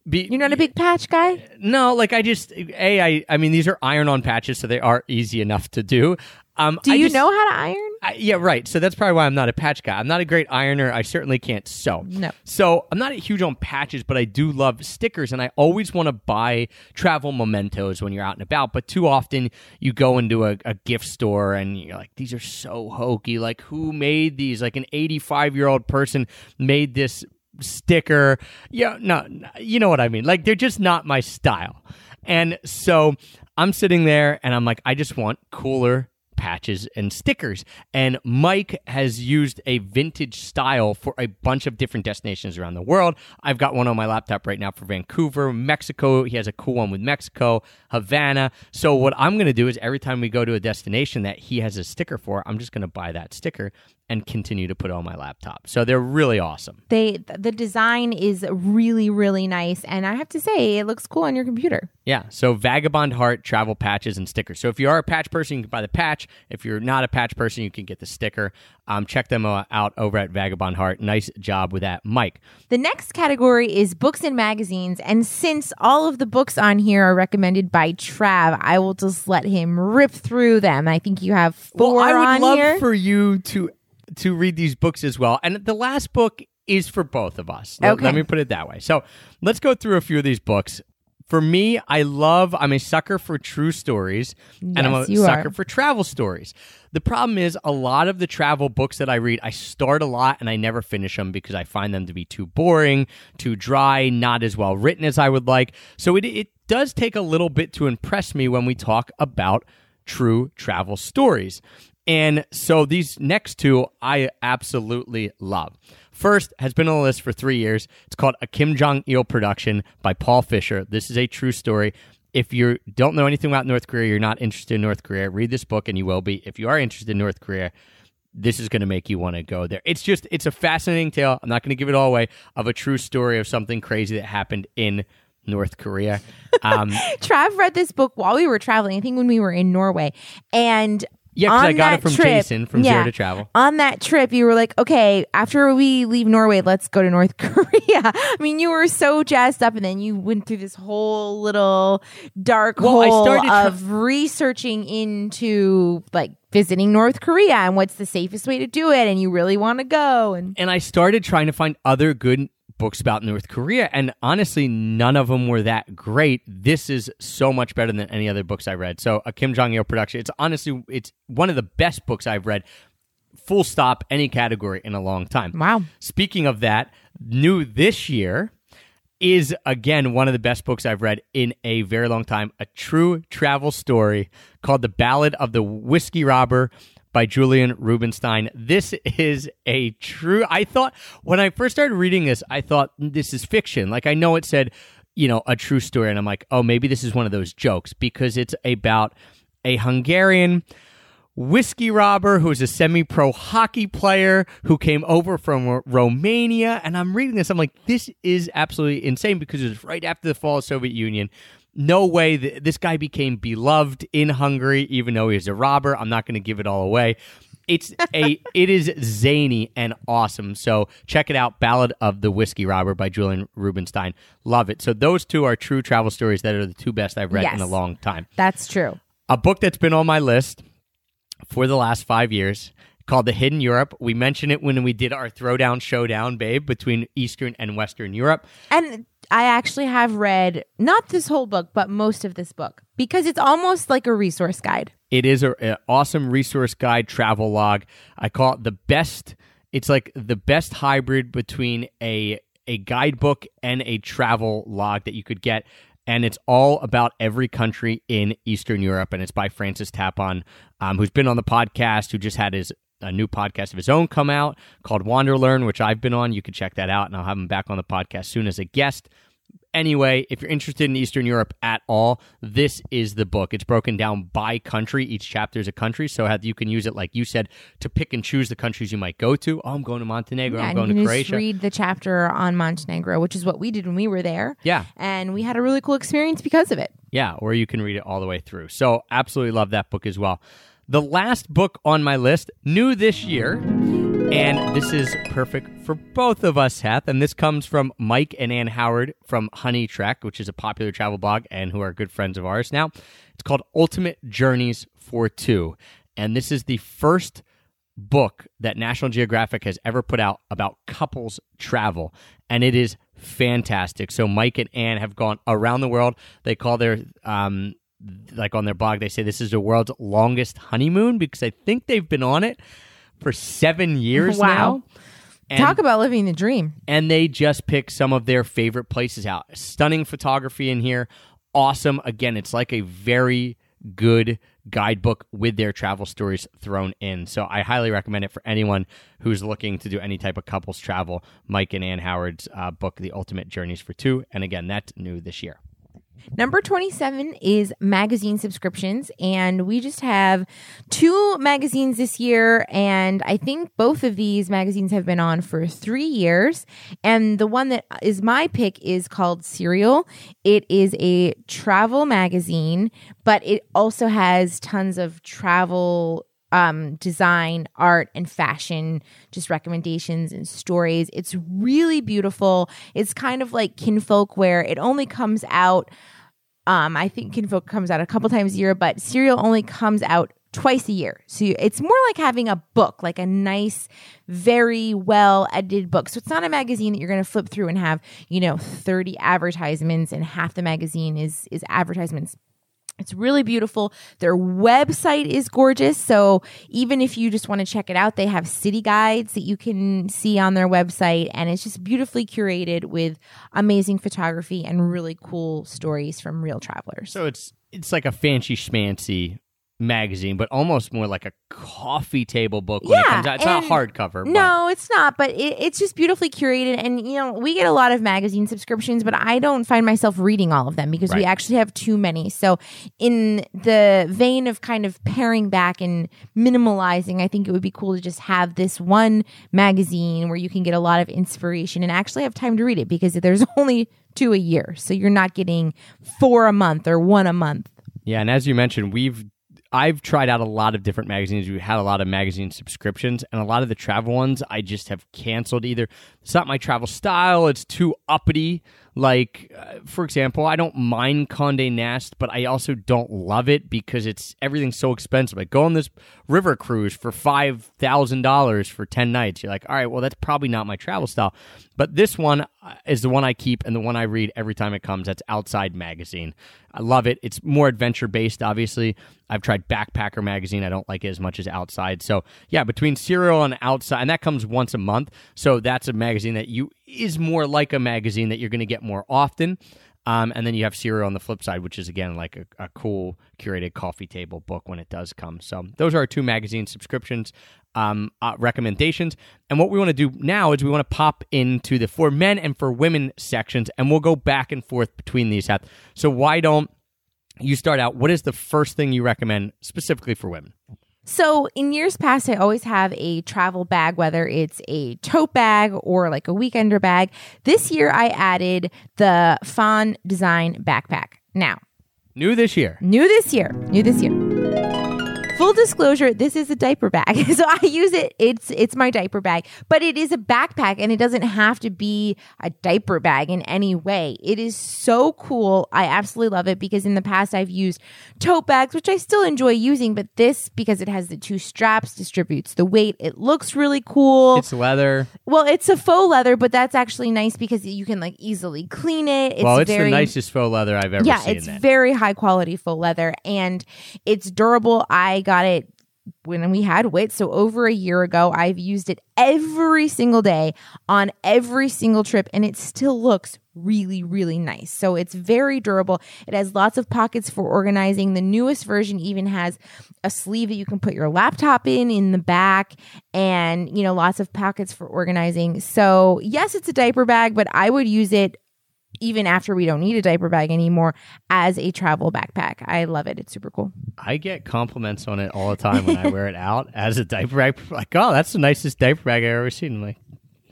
Be- You're not a big patch guy? no, like I just a I I mean these are iron-on patches, so they are easy enough to do. Um, Do I you just- know how to iron? I, yeah, right. So that's probably why I'm not a patch guy. I'm not a great ironer. I certainly can't sew. No. So I'm not huge on patches, but I do love stickers, and I always want to buy travel mementos when you're out and about. But too often you go into a, a gift store and you're like, these are so hokey. Like, who made these? Like an 85 year old person made this sticker. Yeah, no, you know what I mean. Like they're just not my style. And so I'm sitting there and I'm like, I just want cooler patches and stickers. And Mike has used a vintage style for a bunch of different destinations around the world. I've got one on my laptop right now for Vancouver, Mexico. He has a cool one with Mexico, Havana. So what I'm going to do is every time we go to a destination that he has a sticker for, I'm just going to buy that sticker and continue to put on my laptop. So they're really awesome. They the design is really really nice and I have to say it looks cool on your computer. Yeah. So Vagabond Heart travel patches and stickers. So if you are a patch person, you can buy the patch. If you're not a patch person, you can get the sticker. Um, check them out over at Vagabond Heart. Nice job with that, Mike. The next category is books and magazines. And since all of the books on here are recommended by Trav, I will just let him rip through them. I think you have four well, I would love here. for you to to read these books as well. And the last book is for both of us. Let- Okay. Let me put it that way. So let's go through a few of these books. For me, I love, I'm a sucker for true stories, and I'm a sucker are. for travel stories. The problem is, a lot of the travel books that I read, I start a lot and I never finish them because I find them to be too boring, too dry, not as well written as I would like. So it, it does take a little bit to impress me when we talk about true travel stories. And so these next two I absolutely love. First has been on the list for three years. It's called A Kim Jong Il Production by Paul Fischer. This is a true story. If you don't know anything about North Korea, you're not interested in North Korea, read this book and you will be. If you are interested in North Korea, this is going to make you want to go there. It's just, it's a fascinating tale. I'm not going to give it all away of a true story of something crazy that happened in North Korea. *laughs* Um, Trav read this book while we were traveling, I think when we were in Norway. And Yeah, 'cause on I got it from trip- Jason from Zero to Travel. On that trip, you were like, okay, after we leave Norway, let's go to North *laughs* Korea. I mean, you were so jazzed up, and then you went through this whole little dark Well, I hole of researching into like visiting North Korea and what's the safest way to do it, and you really want to go. And and I started trying to find other good books about North Korea, and honestly, none of them were that great. This is so much better than any other books I read. So, a Kim Jong Il production. It's honestly, it's one of the best books I've read. Full stop, any category in a long time. Wow. Speaking of that, new this year is again one of the best books I've read in a very long time. A true travel story called The Ballad of the Whiskey Robber by Julian Rubinstein. This is a true I thought when I first started reading this, I thought mm, this is fiction. Like I know it said, you know, a true story and I'm like, "Oh, maybe this is one of those jokes because it's about a Hungarian whiskey robber who's a semi-pro hockey player who came over from Ro- Romania and I'm reading this I'm like this is absolutely insane because it was right after the fall of the Soviet Union no way th- this guy became beloved in Hungary even though he was a robber. I'm not going to give it all away. It's a *laughs* it is zany and awesome. So check it out Ballad of the Whiskey Robber by Julian Rubinstein love it. So those two are true travel stories that are the two best I've read in a long time. That's true. a book that's been on my list for the last five years called The Hidden Europe. We mentioned it when we did our Throwdown Showdown, babe, between Eastern and Western Europe. And I actually have read not this whole book, but most of this book because it's almost like a resource guide. It is an awesome resource guide travel log. I call it the best. It's like the best hybrid between a a guidebook and a travel log that you could get. And it's all about every country in Eastern Europe. And it's by Francis Tapon, um, who's been on the podcast, who just had his a new podcast of his own come out called Wanderlearn, which I've been on. You can check that out, and I'll have him back on the podcast soon as a guest. Anyway, if you're interested in Eastern Europe at all, this is the book. It's broken down by country. Each chapter is a country, so you can use it, like you said, to pick and choose the countries you might go to. Oh, I'm going to Montenegro. Yeah, I'm going to Croatia. just read the chapter on Montenegro, which is what we did when we were there. Yeah. And we had a really cool experience because of it. Yeah, or you can read it all the way through. So, absolutely love that book as well. The last book on my list, new this year, and this is perfect for both of us, Heth. And this comes from Mike and Anne Howard from HoneyTrek, which is a popular travel blog and who are good friends of ours now. It's called Ultimate Journeys for Two. And this is the first book that National Geographic has ever put out about couples travel, and it is fantastic. So Mike and Anne have gone around the world. They call their um like on their blog, they say this is the world's longest honeymoon because I think they've been on it for seven years Wow. now. And- Talk about living the dream. and they just pick some of their favorite places out. Stunning photography in here. Awesome. Again, it's like a very good guidebook with their travel stories thrown in. So I highly recommend it for anyone who's looking to do any type of couples travel. Mike and Anne Howard's uh, book, The Ultimate Journeys for Two. And again, that's new this year. Number 27 is magazine subscriptions. And we just have two magazines this year. And I think both of these magazines have been on for three years. And the one that is my pick is called Cereal. It is a travel magazine, but it also has tons of travel um, design, art, and fashion, just recommendations and stories. It's really beautiful. It's kind of like Kinfolk, where it only comes out. Um, I think Kinfolk comes out a couple times a year, but Cereal only comes out twice a year. So you, it's more like having a book, like a nice, very well edited book. So it's not a magazine that you're going to flip through and have, you know, 30 advertisements and half the magazine is is advertisements. It's really beautiful. Their website is gorgeous. So even if you just want to check it out, they have city guides that you can see on their website. And it's just beautifully curated with amazing photography and really cool stories from real travelers. So it's it's like a fancy schmancy magazine, but almost more like a coffee table book when it Yeah, comes out. It's not hardcover. but- No, it's not, but it, it's just beautifully curated. And, you know, we get a lot of magazine subscriptions, but I don't find myself reading all of them because we actually have too many. So, in the vein of kind of paring back and minimalizing, I think it would be cool to just have this one magazine where you can get a lot of inspiration and actually have time to read it because there's *laughs* only two a year. So, you're not getting four a month or one a month. Yeah, and as you mentioned, we've I've tried out a lot of different magazines. We had a lot of magazine subscriptions, and a lot of the travel ones I just have canceled. Either it's not my travel style, it's too uppity. Like, uh, for example, I don't mind Condé Nast, but I also don't love it because it's everything's so expensive. Like, go on this river cruise for five thousand dollars for ten nights. You're like, all right, well, that's probably not my travel style. But this one uh, is the one I keep and the one I read every time it comes. That's Outside Magazine. I love it. It's more adventure based, obviously. I've tried Backpacker Magazine. I don't like it as much as Outside. So, yeah, between Cereal and Outside, and that comes once a month. So, that's a magazine that you is more like a magazine that you're going to get more often. Um, and then you have Cereal on the flip side, which is again like a, a cool curated coffee table book when it does come. So those are our two magazine subscriptions um, uh, recommendations. And what we want to do now is we want to pop into the for men and for women sections, and we'll go back and forth between these. So why don't you start out? What is the first thing you recommend specifically for women? So, in years past, I always have a travel bag, whether it's a tote bag or like a weekender bag. This year, I added the Fawn Design backpack. Now, New this year. new this year, new this year. Full disclosure, this is a diaper bag. *laughs* So I use it. It's it's my diaper bag, but it is a backpack and it doesn't have to be a diaper bag in any way. It is so cool. I absolutely love it because in the past I've used tote bags, which I still enjoy using, but this because it has the two straps distributes the weight. It looks really cool. It's leather. well, it's a faux leather, but that's actually nice because you can like easily clean it. It's well, it's very the nicest faux leather I've ever yeah, seen. it's then. very high quality faux leather and it's durable. I got it when we had WIT, so over a year ago. I've used it every single day on every single trip, and it still looks really, really nice. So it's very durable. It has lots of pockets for organizing. The newest version even has a sleeve that you can put your laptop in in the back and, you know, lots of pockets for organizing. So, yes, it's a diaper bag, but I would use it even after we don't need a diaper bag anymore as a travel backpack. I love it. It's super cool. I get compliments on it all the time when I wear it out *laughs* as a diaper bag. Like, oh, that's the nicest diaper bag I've ever seen. I'm like,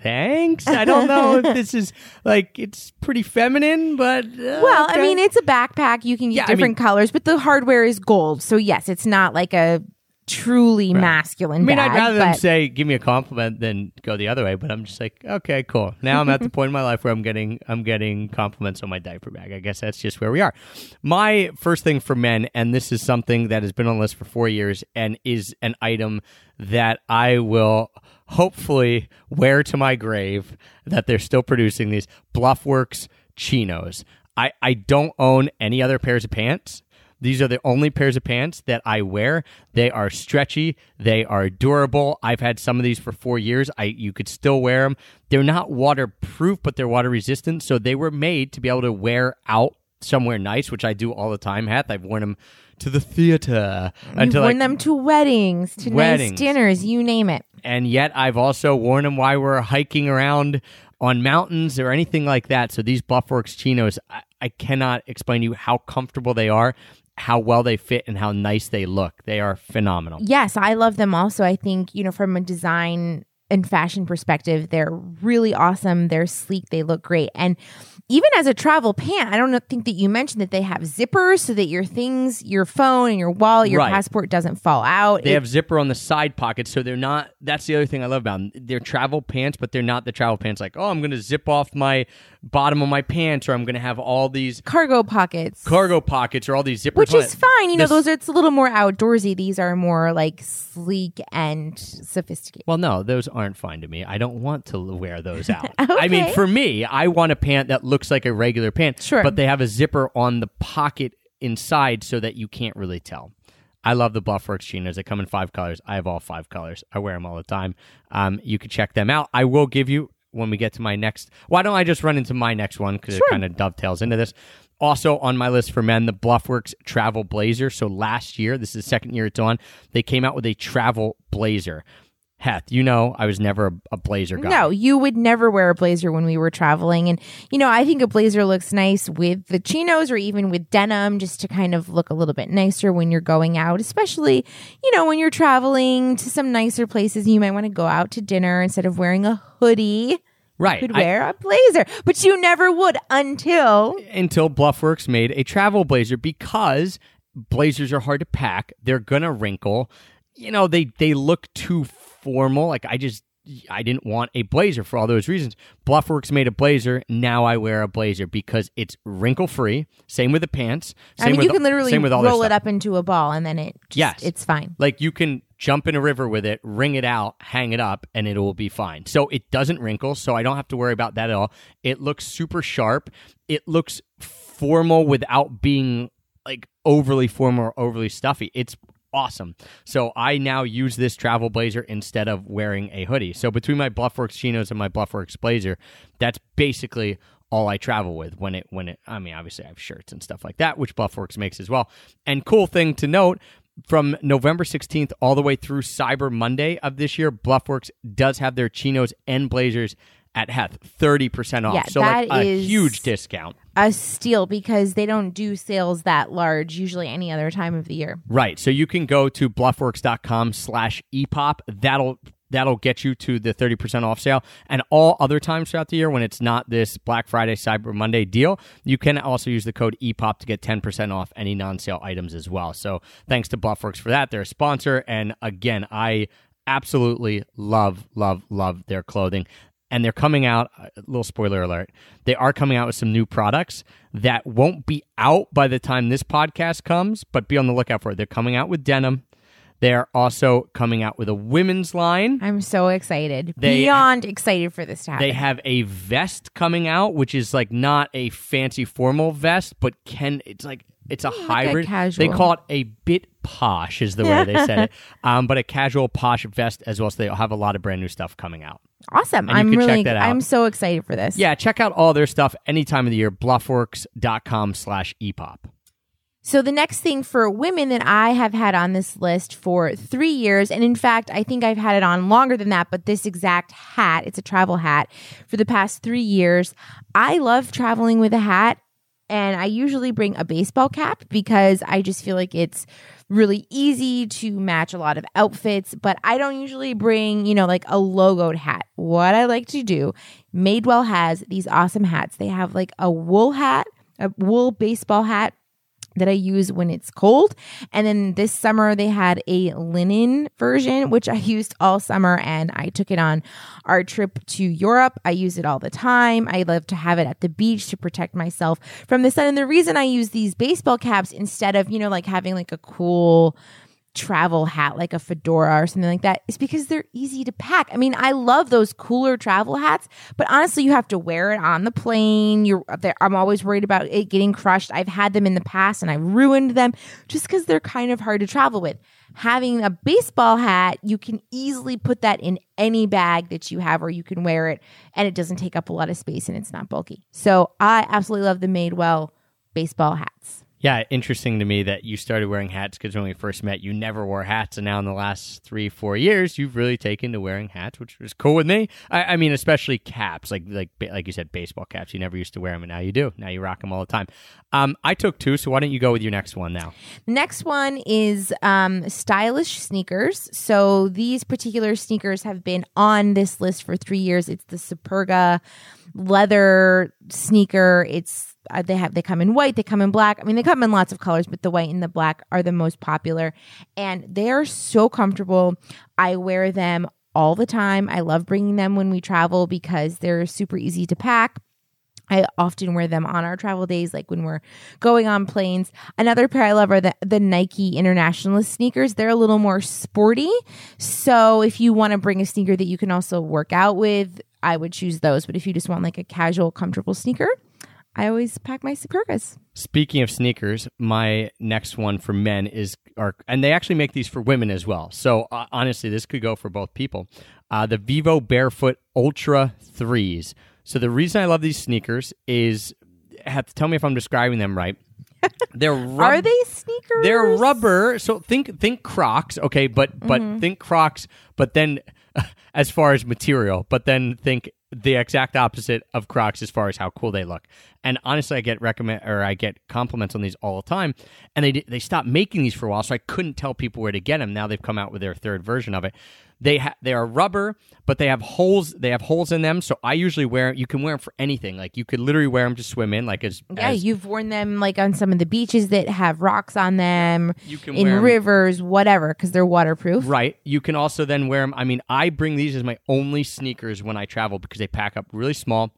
thanks. I don't know if this is like it's pretty feminine, but uh, Well, I mean, it's a backpack. You can get Yeah, I different mean- colors, but the hardware is gold. So, yes, it's not like a truly masculine I mean, bag. I'd rather them say give me a compliment than go the other way. But I'm just like, okay, cool. Now I'm at the *laughs* point in my life where I'm getting I'm getting compliments on my diaper bag. I guess that's just where we are. My first thing for men, and this is something that has been on the list for four years, and is an item that I will hopefully wear to my grave. That they're still producing these Bluffworks chinos. I I don't own any other pairs of pants. These are the only pairs of pants that I wear. They are stretchy. They are durable. I've had some of these for four years. I you could still wear them. They're not waterproof, but they're water resistant. So they were made to be able to wear out somewhere nice, which I do all the time. Heth I've worn them to the theater You've until worn them to weddings, to Weddings. nice dinners, you name it. and yet I've also worn them while we're hiking around on mountains or anything like that. So these Bluffworks chinos, I, I cannot explain to you how comfortable they are, how well they fit, and how nice they look. They are phenomenal. Yes, I love them also. I think, you know, from a design and fashion perspective, they're really awesome. They're sleek. They look great. And even as a travel pant, I don't think that you mentioned that they have zippers so that your things, your phone and your wallet, your Right. passport doesn't fall out. They It- have zipper on the side pockets, so they're not. That's the other thing I love about them. They're travel pants, but they're not the travel pants. Like, oh, I'm going to zip off my bottom of my pants, or I'm going to have all these cargo pockets. cargo pockets, or all these zippers. which is fine. You know, This- those are, it's a little more outdoorsy. These are more like sleek and sophisticated. Well, no, those aren't fine to me. I don't want to wear those *laughs* out. I mean, for me, I want a pant that looks like a regular pant, Sure. but they have a zipper on the pocket inside so that you can't really tell. I love the Bluffworks chinos. They come in five colors. I have all five colors. I wear them all the time. Um, you can check them out. I will give you when we get to my next. Why don't I just run into my next one because it kind of dovetails into this. Also on my list for men, the Bluffworks Travel Blazer. So last year, this is the second year it's on. They came out with a travel blazer. Heth, you know I was never a, a blazer guy. No, you would never wear a blazer when we were traveling. And, you know, I think a blazer looks nice with the chinos or even with denim just to kind of look a little bit nicer when you're going out, especially, you know, when you're traveling to some nicer places. You might want to go out to dinner instead of wearing a hoodie. right. You could wear a blazer, but you never would until until Bluffworks made a travel blazer because blazers are hard to pack. They're gonna wrinkle. You know, they they look too formal. Like I just I didn't want a blazer for all those reasons. Bluffworks made a blazer. Now I wear a blazer because it's wrinkle free. Same with the pants. Same I mean, with, you can literally same with all roll it stuff. up into a ball and then it just, Yes. it's fine. Like you can jump in a river with it, wring it out, hang it up, and it will be fine. So it doesn't wrinkle, so I don't have to worry about that at all. It looks super sharp. It looks formal without being like overly formal or overly stuffy. It's awesome. So I now use this travel blazer instead of wearing a hoodie. So between my Bluffworks chinos and my Bluffworks blazer, that's basically all I travel with when it when it I mean obviously I have shirts and stuff like that which Bluffworks makes as well. And cool thing to note from November 16th all the way through Cyber Monday of this year Bluffworks does have their chinos and blazers at Heth 30% off. Yeah, so like a is- huge discount. A steal because they don't do sales that large usually any other time of the year. Right. So you can go to bluffworks.com slash epop. That'll that'll get you to the 30% off sale. And all other times throughout the year when it's not this Black Friday, Cyber Monday deal, you can also use the code EPOP to get 10% off any non sale items as well. So thanks to Bluffworks for that. They're a sponsor. And again, I absolutely love, love, love their clothing. And they're coming out, a little spoiler alert, they are coming out with some new products that won't be out by the time this podcast comes, but be on the lookout for it. They're coming out with denim. They're also coming out with a women's line. I'm so excited. They- Beyond excited for this to happen. They have a vest coming out, which is like not a fancy formal vest, but can it's like it's a hybrid. casual. They call it a bit posh, is the way they said it. *laughs* Um, but a casual posh vest as well. So they'll have a lot of brand new stuff coming out. awesome. and I'm can really check that out. I'm so excited for this. Yeah, check out all their stuff any time of the year. Bluffworks.com slash epop. So the next thing for women that I have had on this list for three years, and in fact, I think I've had it on longer than that, but this exact hat, it's a travel hat for the past three years. I love traveling with a hat, and I usually bring a baseball cap because I just feel like it's really easy to match a lot of outfits, but I don't usually bring, you know, like a logoed hat. What I like to do, Madewell has these awesome hats. They have like a wool hat, a wool baseball hat that I use when it's cold. And then this summer they had a linen version, which I *laughs* used all summer and I took it on our trip to Europe. I use it all the time. I love to have it at the beach to protect myself from the sun. And the reason I use these baseball caps instead of, you know, like having like a cool travel hat like a fedora or something like that is because they're easy to pack. I mean, I love those cooler travel hats, but honestly, you have to wear it on the plane. You're. I'm always worried about it getting crushed. I've had them in the past and I ruined them just because they're kind of hard to travel with. Having a baseball hat, you can easily put that in any bag that you have or you can wear it and it doesn't take up a lot of space and it's not bulky. So I absolutely love the Madewell baseball hats. Yeah, interesting to me that you started wearing hats because when we first met, you never wore hats, and now in the last three, four years, you've really taken to wearing hats, which is cool with me. I, I mean, especially caps, like like like you said, baseball caps. You never used to wear them, and now you do. Now you rock them all the time. Um, I took two, so why don't you go with your next one now? Next one is um, stylish sneakers. So these particular sneakers have been on this list for three years. It's the Superga leather sneaker. It's uh, they have they come in white, they come in black. I mean, they come in lots of colors, but the white and the black are the most popular, and they are so comfortable. I wear them all the time. I love bringing them when we travel because they're super easy to pack. I often wear them on our travel days, like when we're going on planes. Another pair I love are the, the Nike Internationalist sneakers. They're a little more sporty. So if you want to bring a sneaker that you can also work out with, I would choose those. But if you just want like a casual, comfortable sneaker, I always pack my Supergas. Speaking of sneakers, my next one for men is, are, and they actually make these for women as well. So uh, honestly, this could go for both people. Uh, the Vivobarefoot Ultra Threes. So the reason I love these sneakers is, have to tell me if I'm describing them right. *laughs* They're rub- Are they sneakers? They're rubber. So think think Crocs, okay, but but think Crocs, but then *laughs* as far as material, but then think the exact opposite of Crocs as far as how cool they look. And honestly, I get recommend or I get compliments on these all the time. And they they stopped making these for a while, so I couldn't tell people where to get them. Now they've come out with their third version of it. They ha- they are rubber, but they have holes. They have holes in them, so I usually wear. You can wear them for anything. Like you could literally wear them to swim in, like as Yeah, as- you've worn them like on some of the beaches that have rocks on them, You can in rivers, whatever, because they're waterproof. Right. You can also then wear them. I mean, I bring these as my only sneakers when I travel because they pack up really small.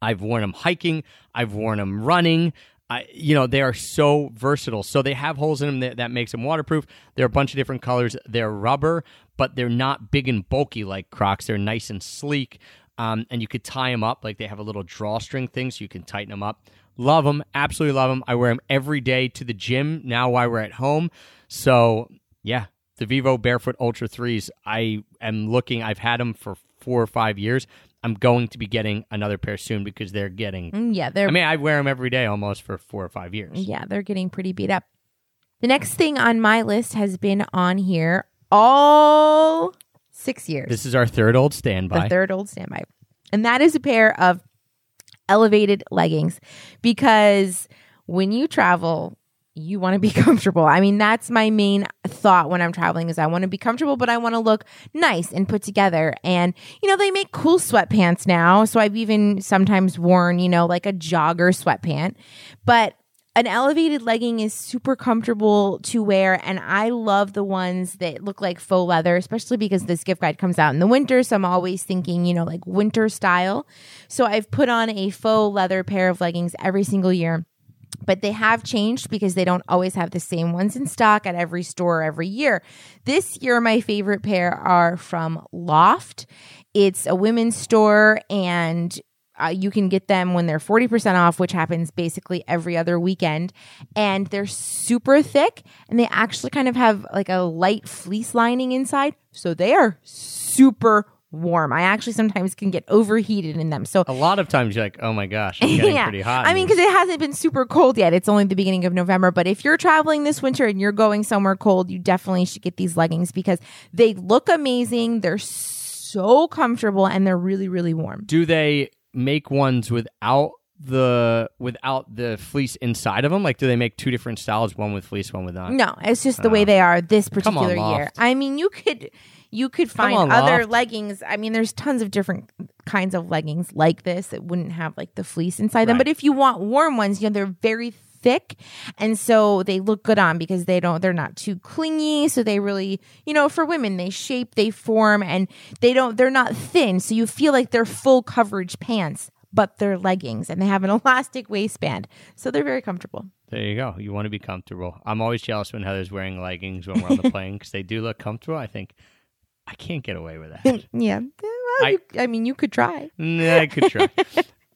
I've worn them hiking. I've worn them running. I, you know, they are so versatile. So they have holes in them that, that makes them waterproof. They're a bunch of different colors. They're rubber, but they're not big and bulky like Crocs. They're nice and sleek. Um, and you could tie them up like they have a little drawstring thing, so you can tighten them up. Love them, absolutely love them. I wear them every day to the gym now while we're at home. So yeah, the Vivobarefoot Ultra Threes. I am looking. I've had them for four or five years. I'm going to be getting another pair soon because they're getting. Mm, Yeah, they're I mean, I wear them every day almost for four or five years. Yeah, they're getting pretty beat up. The next thing on my list has been on here all six years. This is our third old the standby. third old standby. And that is a pair of elevated leggings because when you travel, you want to be *laughs* comfortable. I mean, that's my main thought when I'm traveling is I want to be comfortable, but I want to look nice and put together. And, you know, they make cool sweatpants now. So I've even sometimes worn, you know, like a jogger sweatpant. But an elevated legging is super comfortable to wear and i love the ones that look like faux leather especially because this gift guide comes out in the winter so i'm always thinking you know like winter style so i've put on a faux leather pair of leggings every single year but they have changed because they don't always have the same ones in stock at every store every year. This year, my favorite pair are from Loft. It's a women's store and uh, you can get them when they're 40% off, which happens basically every other weekend. And they're super thick and they actually kind of have like a light fleece lining inside. So they are super warm. I actually sometimes can get overheated in them. So A lot of times you're like, oh my gosh, I'm *laughs* getting pretty hot. I mean, because it hasn't been super cold yet. It's only the beginning of November. But if you're traveling this winter and you're going somewhere cold, you definitely should get these leggings because they look amazing. They're so comfortable and they're really, really warm. do they make ones without the without the fleece inside of them? Like, do they make two different styles, one with fleece, one without? No, it's just the way oh. they are this on, particular year. I mean, you could you could find on, other Loft. leggings. I mean, there's tons of different kinds of leggings like this that wouldn't have like the fleece inside them. But if you want warm ones, you know, they're very thick and so they look good on because they don't they're not too clingy so they really you know for women they shape they form and they don't they're not thin so you feel like they're full coverage pants but they're leggings and they have an *laughs* elastic waistband so they're very comfortable There you go. You want to be comfortable. I'm always jealous when Heather's wearing leggings when we're on the *laughs* plane because they do look comfortable. I think I can't get away with that. *laughs* yeah well, I- you, I mean you could try Nah, I could try. *laughs*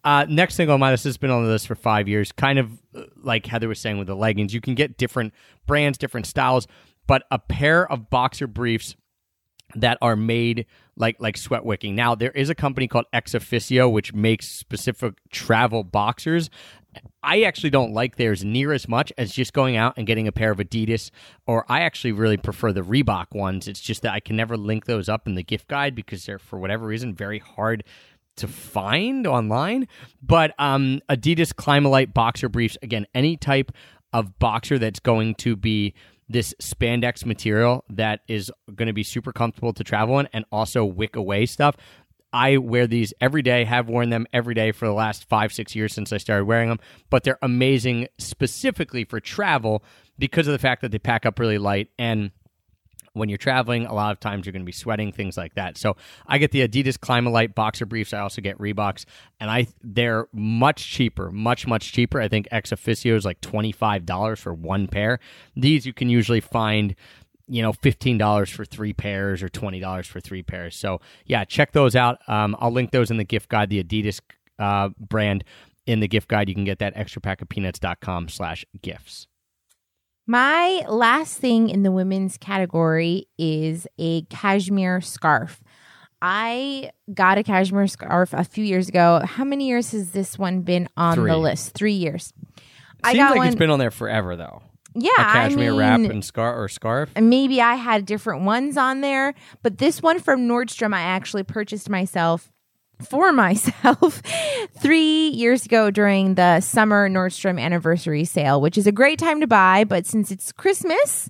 Uh, next thing on my list has been on the list for five years. Kind of uh, like Heather was saying with the leggings, you can get different brands, different styles, but a pair of boxer briefs that are made like like sweat wicking. Now there is a company called ExOfficio which makes specific travel boxers. I actually don't like theirs near as much as just going out and getting a pair of Adidas or I actually really prefer the Reebok ones. It's just that I can never link those up in the gift guide because they're for whatever reason very hard to find online. But um, Adidas Climalite boxer briefs, again, any type of boxer that's going to be this spandex material that is going to be super comfortable to travel in and also wick away stuff. I wear these every day, have worn them every day for the last five, six years since I started wearing them, but they're amazing specifically for travel because of the fact that they pack up really light and when you're traveling, a lot of times you're going to be sweating, things like that. So I get the Adidas Climalite boxer briefs. I also get Reeboks, and I they're much cheaper, much much cheaper. I think ExOfficio is like twenty five dollars for one pair. These you can usually find. You know, fifteen dollars for three pairs or twenty dollars for three pairs. So yeah, check those out. Um, I'll link those in the gift guide. The Adidas uh, brand in the gift guide. You can get that extrapackofpeanuts.com slash gifts. My last thing in the women's category is a cashmere scarf. I got a cashmere scarf a few years ago. How many years has this one been on Three. the list? Three years. I Seems got like one. it's been on there forever though. Yeah, a cashmere I mean, wrap and scar or scarf. and maybe I had different ones on there, but this one from Nordstrom I actually purchased myself for *laughs* myself three years ago during the summer Nordstrom anniversary sale, which is a great time to buy, but since it's Christmas,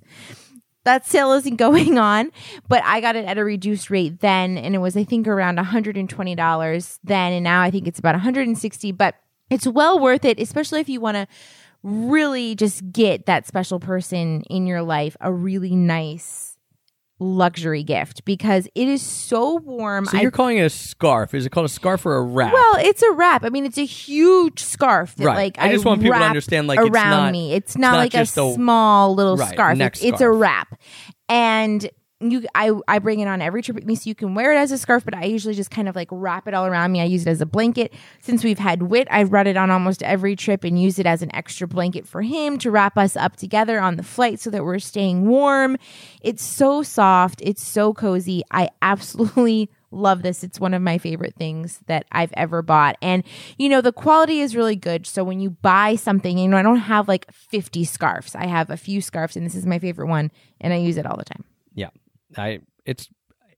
that sale isn't *laughs* going on. But I got it at a reduced rate then, and it was I think around $120 then, and now I think it's about 160 but it's well worth it, especially if you want to really just get that special person in your life a really nice luxury gift because it is so warm. So you're calling it a scarf? Is it called a scarf or a wrap? well, it's a wrap. I mean, it's a huge scarf that Right. like I just want people to understand, like, around it's not- me. It's it's not, not like a a- small little Right, scarf. It's, it's a wrap, and you I I bring it on every trip with me, so you can wear it as a scarf. But I usually just kind of like wrap it all around me. I use it as a blanket. Since we've had Wit, I've brought it on almost every trip and use it as an extra blanket for him to wrap us up together on the flight so that we're staying warm. It's so soft. It's so cozy. I absolutely *laughs* love this. It's one of my favorite things that I've ever bought. And, you know, the quality is really good. So when you buy something, you know, I don't have like 50 scarves. I have a few scarves, and this is my favorite one, and I use it all the time. yeah. I it's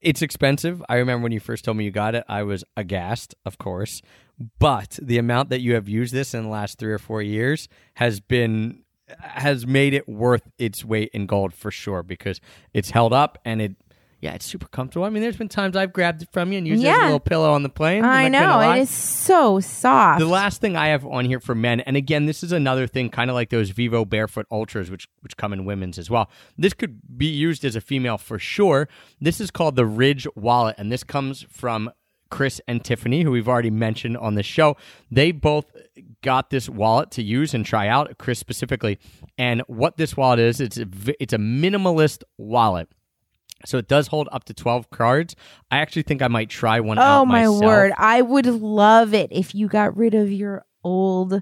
it's expensive. I remember when you first told me you got it, I was aghast, of course. But the amount that you have used this in the last three or four years has been has made it worth its weight in gold for sure because it's held up and it yeah, it's super comfortable. I mean, there's been times I've grabbed it from you and used it as a Yeah. little pillow on the plane. I I'm not gonna know lie. it is so soft. The last thing I have on here for men, and again, this is another thing, kind of like those Vivobarefoot Ultras, which which come in women's as well. This could be used as a female for sure. This is called the Ridge Wallet, and this comes from Chris and Tiffany, who we've already mentioned on the show. They both got this wallet to use and try out. Chris specifically, and what this wallet is, it's a, v- it's a minimalist wallet. So it does hold up to 12 cards. I actually think I might try one out oh my myself. word! I would love it if you got rid of your old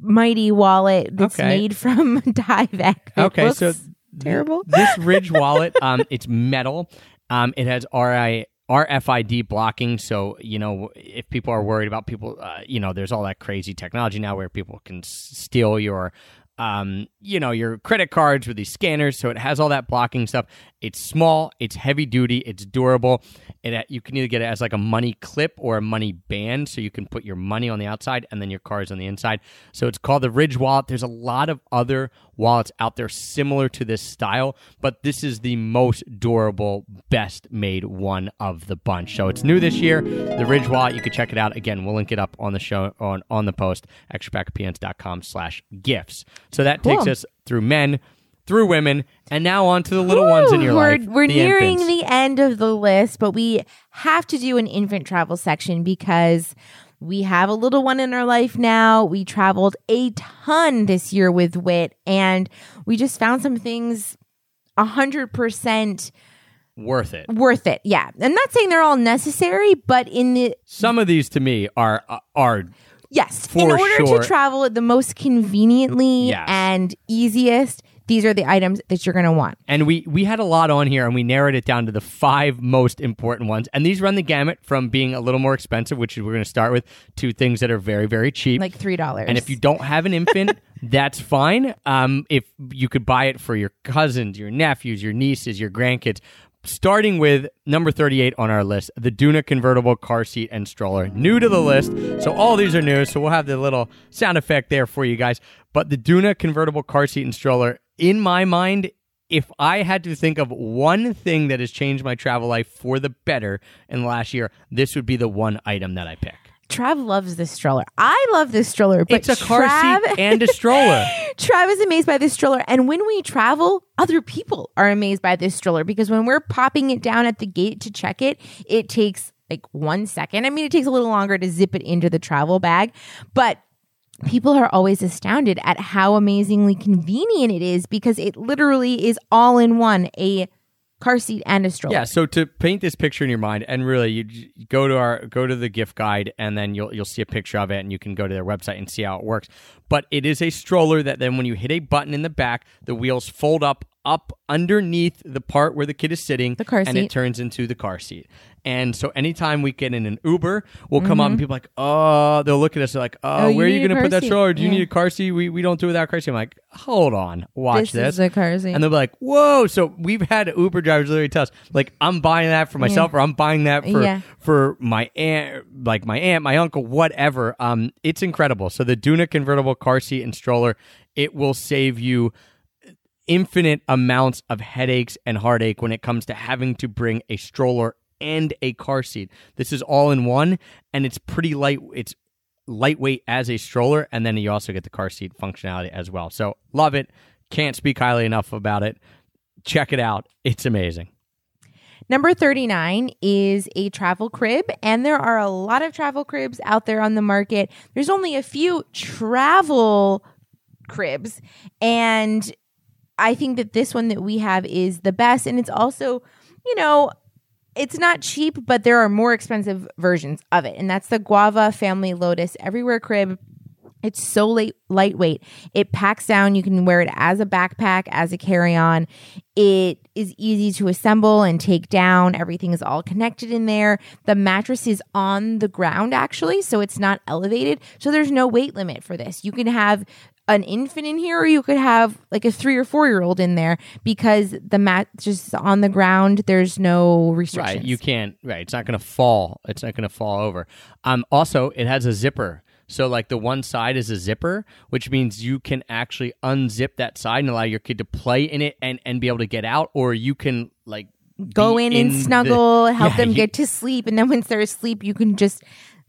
mighty wallet that's Okay. made from *laughs* Tyvek. It Okay, looks so terrible. this Ridge wallet, um, *laughs* it's metal. Um, it has RI, RFID blocking, so you know if people are worried about people, uh, you know, there's all that crazy technology now where people can s- steal your, um, you know, your credit cards with these scanners. So it has all that blocking stuff. It's small, it's heavy duty, it's durable. It you can either get it as like a money clip or a money band, so you can put your money on the outside and then your cards on the inside. So it's called the Ridge wallet. There's a lot of other wallets out there similar to this style, but this is the most durable, best made one of the bunch. So it's new this year. The Ridge wallet, you can check it out. Again, we'll link it up on the show on on the post, extrapackofpeanuts.com slash gifts. So that takes us through men, through women, and now on to the little ones in your we're, life. We're the nearing infants. the end of the list, but we have to do an infant travel section because we have a little one in our life now. We traveled a ton this year with Wit, and we just found some things a hundred percent worth it. worth it. Yeah, I'm not saying they're all necessary, but in the Some of these to me are are yes, For in order sure. to travel the most conveniently Yes. and easiest, these are the items that you're going to want. And we we had a lot on here, and we narrowed it down to the five most important ones. And these run the gamut from being a little more expensive, which we're going to start with, to things that are very very cheap. Like three dollars. and if you don't have an infant, *laughs* that's fine. Um, if you could buy it for your cousins, your nephews, your nieces, your grandkids. Starting with number 38 on our list, the Doona convertible car seat and stroller. New to the list. So all these are new. So we'll have the little sound effect there for you guys. But the Doona convertible car seat and stroller, in my mind, if I had to think of one thing that has changed my travel life for the better in the last year, this would be the one item that I pick. Trav loves this stroller. I love this stroller, but It's a car Trav, seat and a stroller. *laughs* Trav is amazed by this stroller. And when we travel, other people are amazed by this stroller because when we're popping it down at the gate to check it, it takes like one second. I mean, it takes a little longer to zip it into the travel bag, but people are always astounded at how amazingly convenient it is because it literally is all in one a car seat and a stroller. Yeah, so to paint this picture in your mind, and really, you go to our go to the gift guide, and then you'll you'll see a picture of it, and you can go to their website and see how it works. But it is a stroller that then, when you hit a button in the back, the wheels fold up up underneath the part where the kid is sitting, The car seat. and it turns into the car seat. And so, anytime we get in an Uber, we'll come up and people are like, oh, they'll look at us they're like, oh, Mm-hmm. Oh, where are you going to put that stroller? Do you Yeah. need a car seat? We we don't do it without a car seat. I'm like, hold on, watch This this. is a car seat. And they'll be like, "Whoa!" So we've had Uber drivers literally tell us, like, "I'm buying that for myself, or I'm buying that for Yeah. for my aunt, like my aunt, my uncle, whatever." Um, it's incredible. So the Doona convertible car seat and stroller, it will save you infinite amounts of headaches and heartache when it comes to having to bring a stroller and a car seat. This is all in one, and it's pretty light. It's lightweight as a stroller, and then you also get the car seat functionality as well. So love it. Can't speak highly enough about it. Check it out. It's amazing. Number 39 is a travel crib, and there are a lot of travel cribs out there on the market. There's only a few travel cribs, and I think that this one that we have is the best. And it's also, you know, it's not cheap, but there are more expensive versions of it, and that's the Guava Family Lotus Everywhere Crib. It's so light, lightweight. It packs down. You can wear it as a backpack, as a carry on. It is easy to assemble and take down. Everything is all connected in there. The mattress is on the ground, actually, so it's not elevated. So there's no weight limit for this. You can have an infant in here, or you could have like a three or four year old in there because the mat just on the ground. There's no restrictions. Right. You can't. Right. It's not going to fall. It's not going to fall over. Um. Also, it has a zipper. So like the one side is a zipper, which means you can actually unzip that side and allow your kid to play in it and and be able to get out, or you can like Go be in and the- snuggle, help *laughs* Yeah, them you- get to sleep, and then once they're asleep, you can just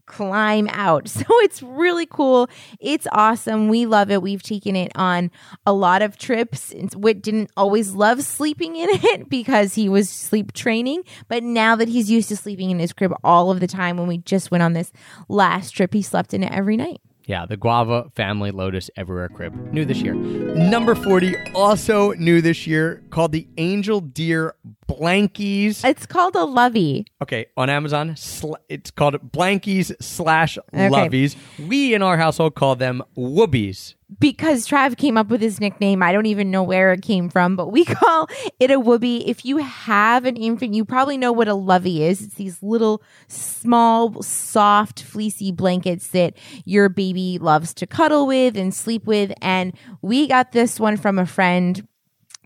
climb out. *laughs* So it's really cool. It's awesome. We love it. We've taken it on a lot of trips. Whit didn't always love sleeping in *laughs* it because he was sleep training, but now that he's used to sleeping in his crib all of the time, when we just went on this last trip, he slept in it every night. Yeah, the Guava Family Lotus Everywhere Crib. New this year. Number 40, also new this year, called the Angel Dear Blankies. It's called a lovey. Okay, on Amazon, sl- it's called Blankies slash Okay. We in our household call them Whoobies. because Trav came up with his nickname. I don't even know where it came from, but we *laughs* call it a whoopee. If you have an infant, you probably know what a lovey is. It's these little, small, soft, fleecy blankets that your baby loves to cuddle with and sleep with. And we got this one from a friend.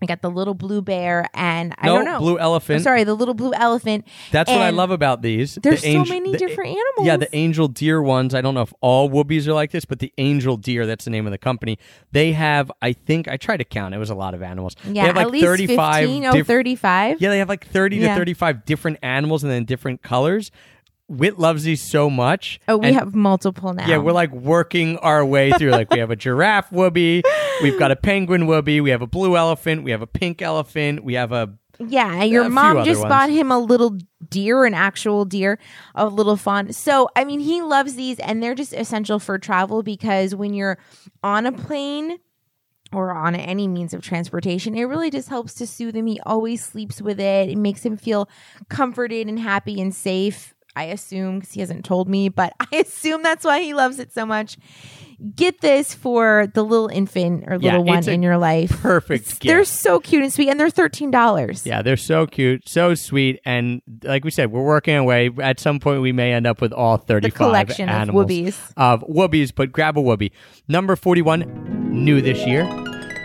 I got the little blue bear, and I no, don't know. Blue Elephant. I'm sorry, the little blue elephant. That's what I love about these. There's The so angel- many the- different animals. Yeah, the angel dear ones. I don't know if all whoobies are like this, but the angel dear, that's the name of the company. They have, I think, I tried to count. It was a lot of animals. Yeah, they have like at least 35 15, oh, 35. Yeah, they have like 30 Yeah. to 35 different animals and then different colors. Wit loves these so much. Oh, we and- have multiple now. Yeah, we're like working our way through. Like we have a giraffe whoopee, we've got a penguin whoopee, we have a blue elephant, we have a pink elephant, we have a Yeah, your A mom just ones. bought him a little deer, an actual deer, a little fawn. So, I mean, he loves these and they're just essential for travel because when you're on a plane or on any means of transportation, it really just helps to soothe him. He always sleeps with it. It makes him feel comforted and happy and safe. I assume because he hasn't told me, but *laughs* I assume that's why he loves it so much. Get this for the little infant or Yeah, little one in your life. perfect gift. They're so cute and sweet, and they're thirteen dollars. Yeah, they're so cute, so sweet, and like we said, we're working away. At some point, we may end up with all thirty-five collection of animals whoobies. Of whoobies, but grab a whoopee. Number forty-one, new this year,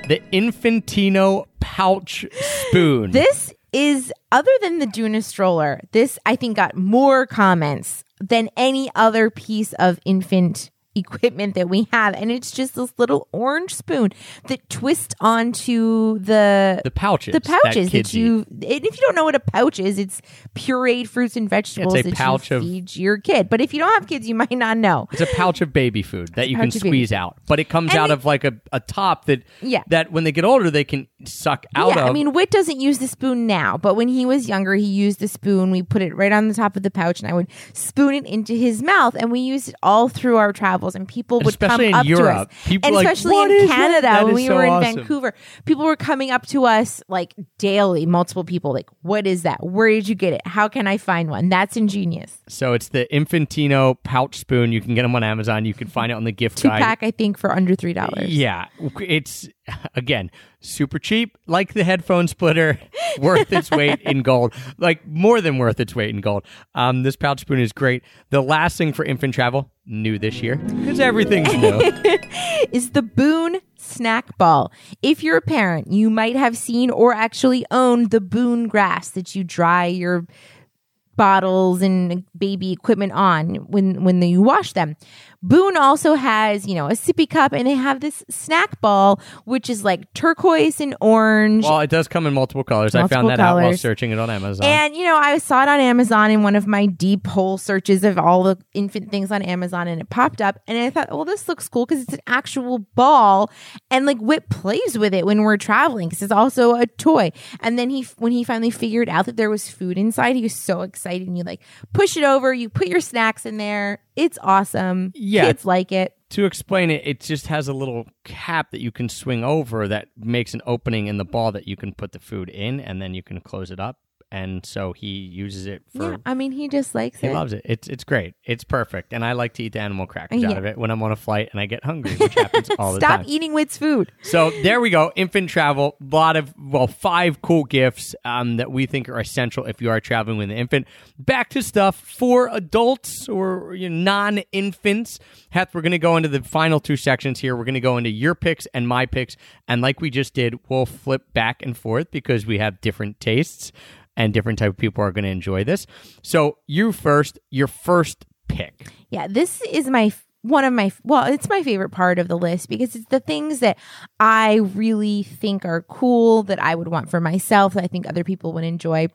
the Infantino pouch spoon. This is other than the Doona stroller. This I think got more comments than any other piece of infant equipment that we have and it's just this little orange spoon that twists onto the the pouches, the pouches that, eat. you and if you don't know what a pouch is it's pureed fruits and vegetables it's a that pouch you of- feed your kid but if you don't have kids you might not know It's a pouch of baby food that you can squeeze out, but it comes And out it- of like a, a top that Yeah. that when they get older they can suck out yeah, of. I mean, Wit doesn't use the spoon now, but when he was younger, he used the spoon. We put it right on the top of the pouch, and I would spoon it into his mouth, and we used it all through our travels. And people would Especially come up Europe. to us, People and like, especially "What in? Canada when we so were in awesome. Vancouver, people were coming up to us like daily, multiple people, like, "What is that? Where did you get it? How can I find one?" That's ingenious. so it's the Infantino pouch spoon. You can get them on Amazon. You can find it on the gift Two guide. pack, I think, for under three dollars. Yeah, it's again super cheap, like the headphone splitter, *laughs* worth its weight in gold, like more than worth its weight in gold. Um, this pouch spoon is great. The last thing for infant travel, new this year, because everything's new. *laughs* is the Boon snack ball. If you're a parent, you might have seen or actually owned the Boon grass that you dry your bottles and baby equipment on when when you wash them. Boon also has, you know, a sippy cup and they have this snack ball which is like turquoise and orange. well, it does come in multiple colors. I found Multiple that out while searching it on Amazon. And you know, I saw it on Amazon in one of my deep hole searches of all the infant things on Amazon, and it popped up. And I thought, well, this looks cool because it's an actual ball, and like Whip plays with it when we're traveling because it's also a toy. And then he, when he finally figured out that there was food inside, he was so excited. And you like push it over, you put your snacks in there. It's awesome. Yeah. Kids like it. to explain it, it just has a little cap that you can swing over that makes an opening in the ball that you can put the food in, and then you can close it up. And so he uses it for. yeah, I mean, he just likes He it. He loves it. It's it's great. It's perfect, and I like to eat the animal crackers Yeah. out of it when I'm on a flight and I get hungry, which happens all the time. Stop eating Whit's food. So there we go. Infant travel. A lot of well, five cool gifts um, that we think are essential if you are traveling with an infant. Back to stuff for adults or you know, non-infants. Heth, we're going to go into the final two sections here. We're going to go into your picks and my picks, and like we just did, we'll flip back and forth because we have different tastes and different type of people are going to enjoy this. So you first. Your first pick. Yeah, this is my one of my well, it's my favorite part of the list because it's the things that I really think are cool that I would want for myself that I think other people would enjoy.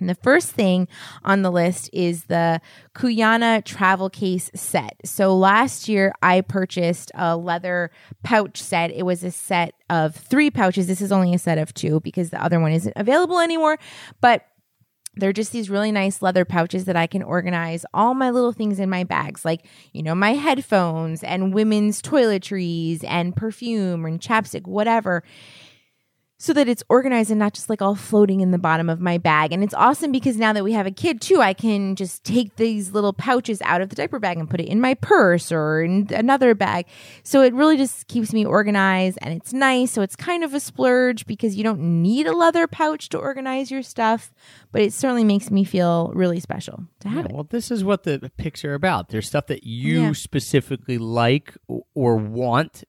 And the first thing on the list is the Kuyana travel case set. So last year I purchased a leather pouch set. It was a set of three pouches. This is only a set of two because the other one isn't available anymore. But they're just these really nice leather pouches that I can organize all my little things in my bags, like, you know, my headphones and women's toiletries and perfume and chapstick, whatever so that it's organized and not just like all floating in the bottom of my bag. And it's awesome because now that we have a kid too, I can just take these little pouches out of the diaper bag and put it in my purse or in another bag. So it really just keeps me organized and it's nice. So it's kind of a splurge because you don't need a leather pouch to organize your stuff, but it certainly makes me feel really special to have Yeah, it. well, this is what the picks are about. There's stuff that you Yeah. specifically like or want,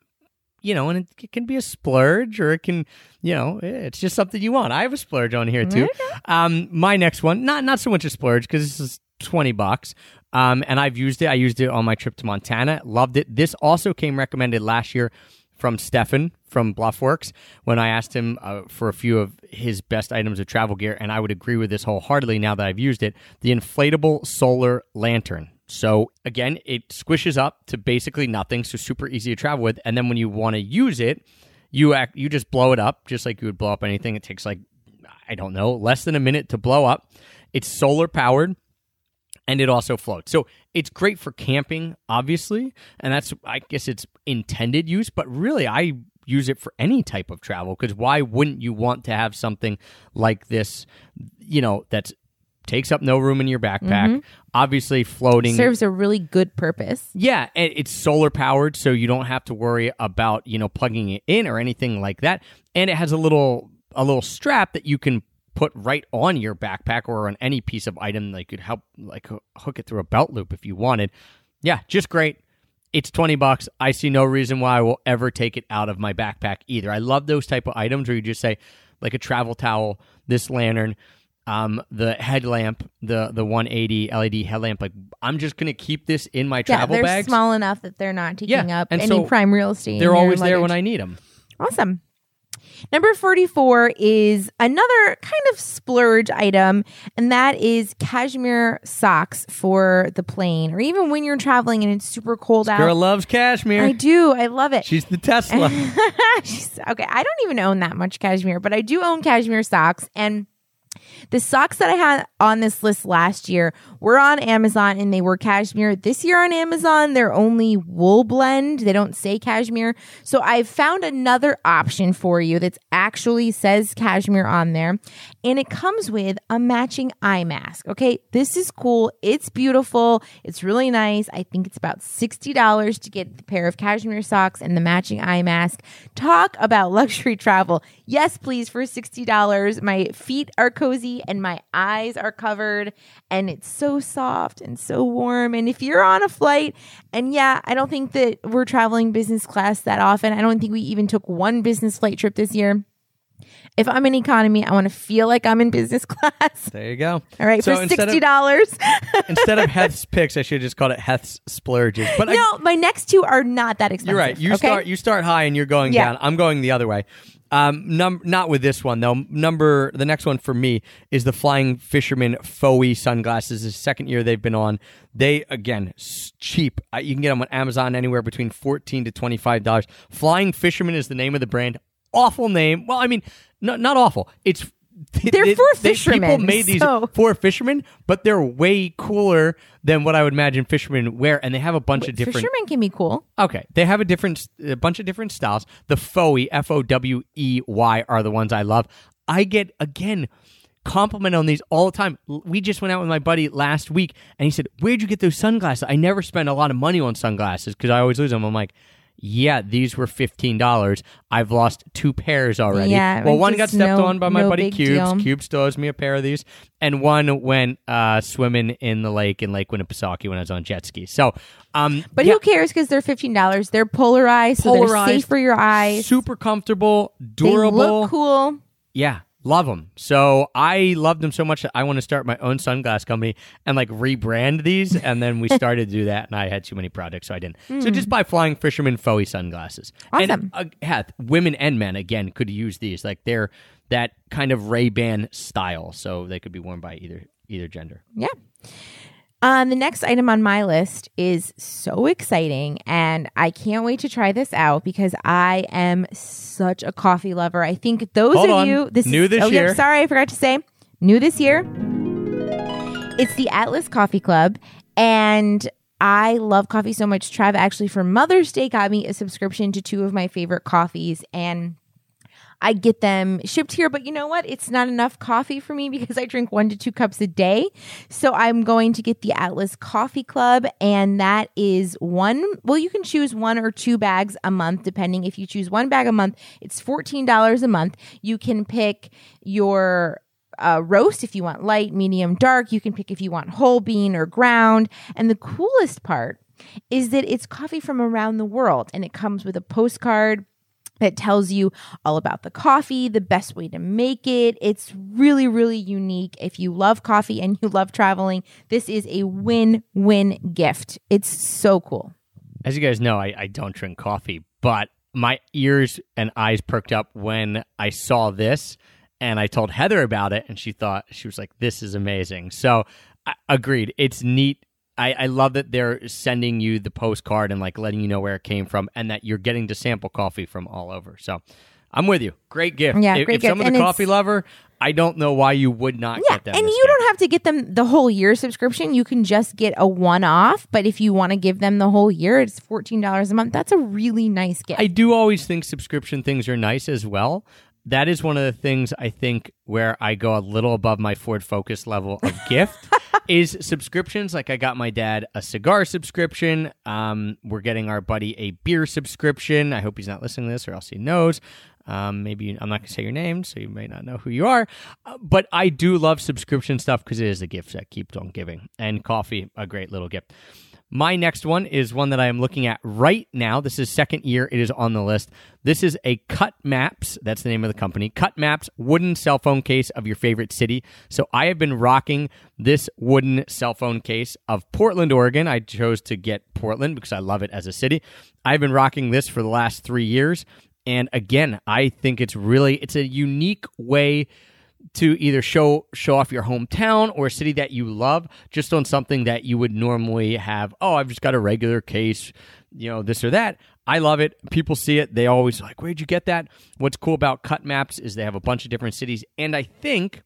you know, and it, it can be a splurge or it can, you know, it's just something you want. I have a splurge on here too. Um, my next one, not not so much a splurge because this is twenty bucks. Um, and I've used it. I used it on my trip to Montana. Loved it. This also came recommended last year from Stefan from Bluffworks when I asked him uh, for a few of his best items of travel gear, and I would agree with this wholeheartedly now that I've used it. The inflatable solar lantern. So again, it squishes up to basically nothing, so super easy to travel with. And then when you want to use it, you act you just blow it up just like you would blow up anything. It takes like I don't know less than a minute to blow up. It's solar powered and it also floats. So it's great for camping, obviously, and that's I guess its intended use. But really, I use it for any type of travel because why wouldn't you want to have something like this? You know, that takes up no room in your backpack. Mm-hmm. Obviously, floating Serves a really good purpose. yeah, and it's solar powered, so you don't have to worry about you know plugging it in or anything like that. And it has a little a little strap that you can put right on your backpack or on any piece of item that could help like hook it through a belt loop if you wanted. Yeah, just great. It's 20 bucks. I see no reason why I will ever take it out of my backpack either. I love those type of items where you just say like a travel towel, this lantern, um, the headlamp, the the 180 LED headlamp. Like I'm just gonna keep this in my Yeah, travel they're bags. small enough that they're not taking Yeah, up any so prime real estate. They're always there when. I need them. Awesome. Number 44 is another kind of splurge item, and that is cashmere socks for the plane, or even when you're traveling and it's super cold out. Girl loves cashmere. I do. I love it. She's the Tesla. *laughs* She's- okay, I don't even own that much cashmere, but I do own cashmere socks. And the socks that I had on this list last year were on Amazon and they were cashmere. This year on Amazon, they're only wool blend. They don't say cashmere. So I've found another option for you that actually says cashmere on there. And it comes with a matching eye mask. Okay, this is cool. It's beautiful. It's really nice. I think it's about $60 to get the pair of cashmere socks and the matching eye mask. Talk about *laughs* luxury travel. Yes, please, for $60. My feet are cozy and my eyes are covered, and it's so soft and so warm. And if you're on a flight, and yeah, I don't think that we're traveling business class that often, I don't think we even took one business flight trip this year. If I'm in economy, I want to feel like I'm in business *laughs* class. there you go. All right, So for sixty dollars. *laughs* instead of *laughs* Heth's picks, I should have just called it Heth's splurges. But I, no, my next two are not that expensive. you're right. You okay? start you start high and you're going Yeah. down. I'm going the other way. Um, num- not with this one though. Number the next one for me is the Flying Fisherman Fowey sunglasses. The second year they've been on. They again s- cheap. Uh, you can get them on Amazon anywhere between fourteen to twenty five dollars. Flying Fisherman is the name of the brand. Awful name. Well, I mean, no, not awful. It's They're for People fishermen, made these so- for fishermen, but they're way cooler than what I would imagine fishermen wear, and they have a bunch of different. fishermen can be cool. Okay, they have a different, a bunch of different styles. The Fowey, F O W E Y, are the ones I love. I get again compliment on these all the time. We just went out with my buddy last week, and he said, "Where'd you get those sunglasses?" I never spend a lot of money on sunglasses because I always lose them. I'm like. Yeah, these were fifteen dollars. I've lost two pairs already. Yeah, well, one got stepped no- on by my no buddy Cubes. deal. Cubes still owes me a pair of these, and one went uh, swimming in the lake in Lake Winnipesaukee when I was on jet ski. So, um, But yeah, who cares because they're fifteen dollars. They're polarized, so Polarized, they're safe for your eyes. super comfortable, they durable. look cool. Yeah, Love them. So I loved them so much that I want to start my own sunglass company and like rebrand these. And then we *laughs* started to do that, and I had too many projects, so I didn't. So just buy Flying Fisherman Fowey sunglasses. Awesome. And uh, yeah, women and men again could use these. Like they're that kind of Ray Ban style, so they could be worn by either either gender. Yeah. Um, the next item on my list is so exciting, and I can't wait to try this out because I am such a coffee lover. I think those Hold of on. you this New is, this oh, yeah, year. sorry, I forgot to say new this year. It's the Atlas Coffee Club, and I love coffee so much. Trav actually for Mother's Day got me a subscription to two of my favorite coffees, and I get them shipped here, but you know what? It's not enough coffee for me because I drink one to two cups a day. So I'm going to get the Atlas Coffee Club, and that is one. Well, you can choose one or two bags a month, depending. If you choose one bag a month, it's $14 a month. You can pick your uh, roast if you want light, medium, dark. You can pick if you want whole bean or ground. And the coolest part is that it's coffee from around the world and it comes with a postcard that tells you all about the coffee, the best way to make it. It's really, really unique. If you love coffee and you love traveling, this is a win win gift. It's so cool. As you guys know, I, I don't drink coffee, but my ears and eyes perked up when I saw this and I told Heather about it and she thought she was like, This is amazing. So I, agreed. It's neat. I, I love that they're sending you the postcard and like letting you know where it came from and that you're getting to sample coffee from all over. So I'm with you. Great gift. Yeah, if, great if gift. someone's a coffee lover, I don't know why you would not Yeah, get them. and you gift. don't have to get them the whole year subscription. You can just get a one off. But if you want to give them the whole year, it's fourteen dollars a month. That's a really nice gift. I do always think subscription things are nice as well. That is one of the things I think where I go a little above my Ford Focus level of *laughs* gift is subscriptions. Like I got my dad a cigar subscription. Um, we're getting our buddy a beer subscription. I hope he's not listening to this or else he knows. Um, maybe I'm not going to say your name, so you may not know who you are. Uh, but I do love subscription stuff because it is a gift that keeps on giving. And coffee, a great little gift. My next one is one that I am looking at right now. This is second year. It is on the list. This is a Cut Maps. That's the name of the company. Cut Maps wooden cell phone case of your favorite city. So I have been rocking this wooden cell phone case of Portland, Oregon. I chose to get Portland because I love it as a city. I've been rocking this for the last three years. And again, I think it's really it's a unique way to either show show off your hometown or a city that you love just on something that you would normally have oh i've just got a regular case you know this or that. I love it. People see it. They always like where'd you get that? What's cool about cut maps is they have a bunch of different cities and i think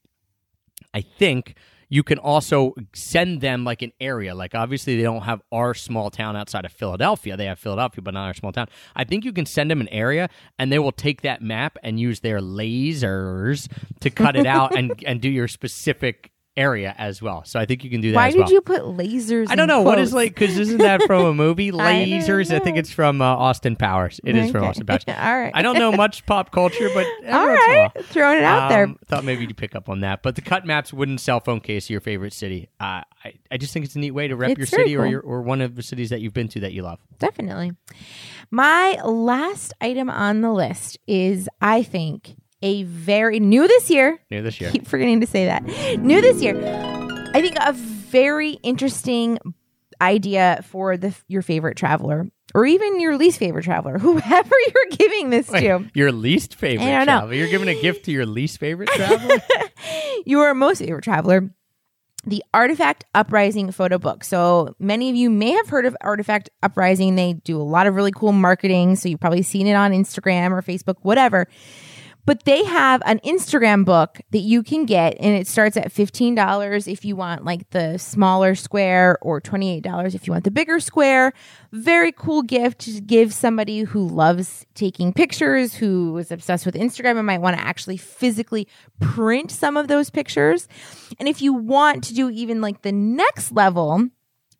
i think you can also send them like an area. Like obviously they don't have our small town outside of Philadelphia. They have Philadelphia, but not our small town. I think you can send them an area and they will take that map and use their lasers to cut it out and, *laughs* and do your specific area as well. So I think you can do that Why did well. you put lasers? I don't know what is like because isn't that from a *laughs* movie? Lasers. I, think it's from uh, Austin Powers. It is from Austin Powers. *laughs* All right. I don't know much pop culture, but *laughs* All once in a right, throwing it out there. Um, Thought maybe you'd pick up on that. But the cut maps wooden cell phone case of your favorite city. Uh, I I just think it's a neat way to rep It's your city or your or one of the cities that you've been to that you love. Definitely. My last item on the list is, I think, a very new this year. New this year. *laughs* Keep forgetting to say that. New this year. I think a very interesting idea for the your favorite traveler or even your least favorite traveler, *laughs* whoever you're giving this Wait, to. your least favorite I don't know. You're giving a gift to your least favorite traveler. *laughs* your most favorite traveler, the Artifact Uprising photo book. So many of you may have heard of Artifact Uprising. They do a lot of really cool marketing. So you've probably seen it on Instagram or Facebook, whatever. But they have an Instagram book that you can get, and it starts at $15 if you want like the smaller square, or $28 if you want the bigger square. Very cool gift to give somebody who loves taking pictures, who is obsessed with Instagram and might want to actually physically print some of those pictures. And if you want to do even like the next level,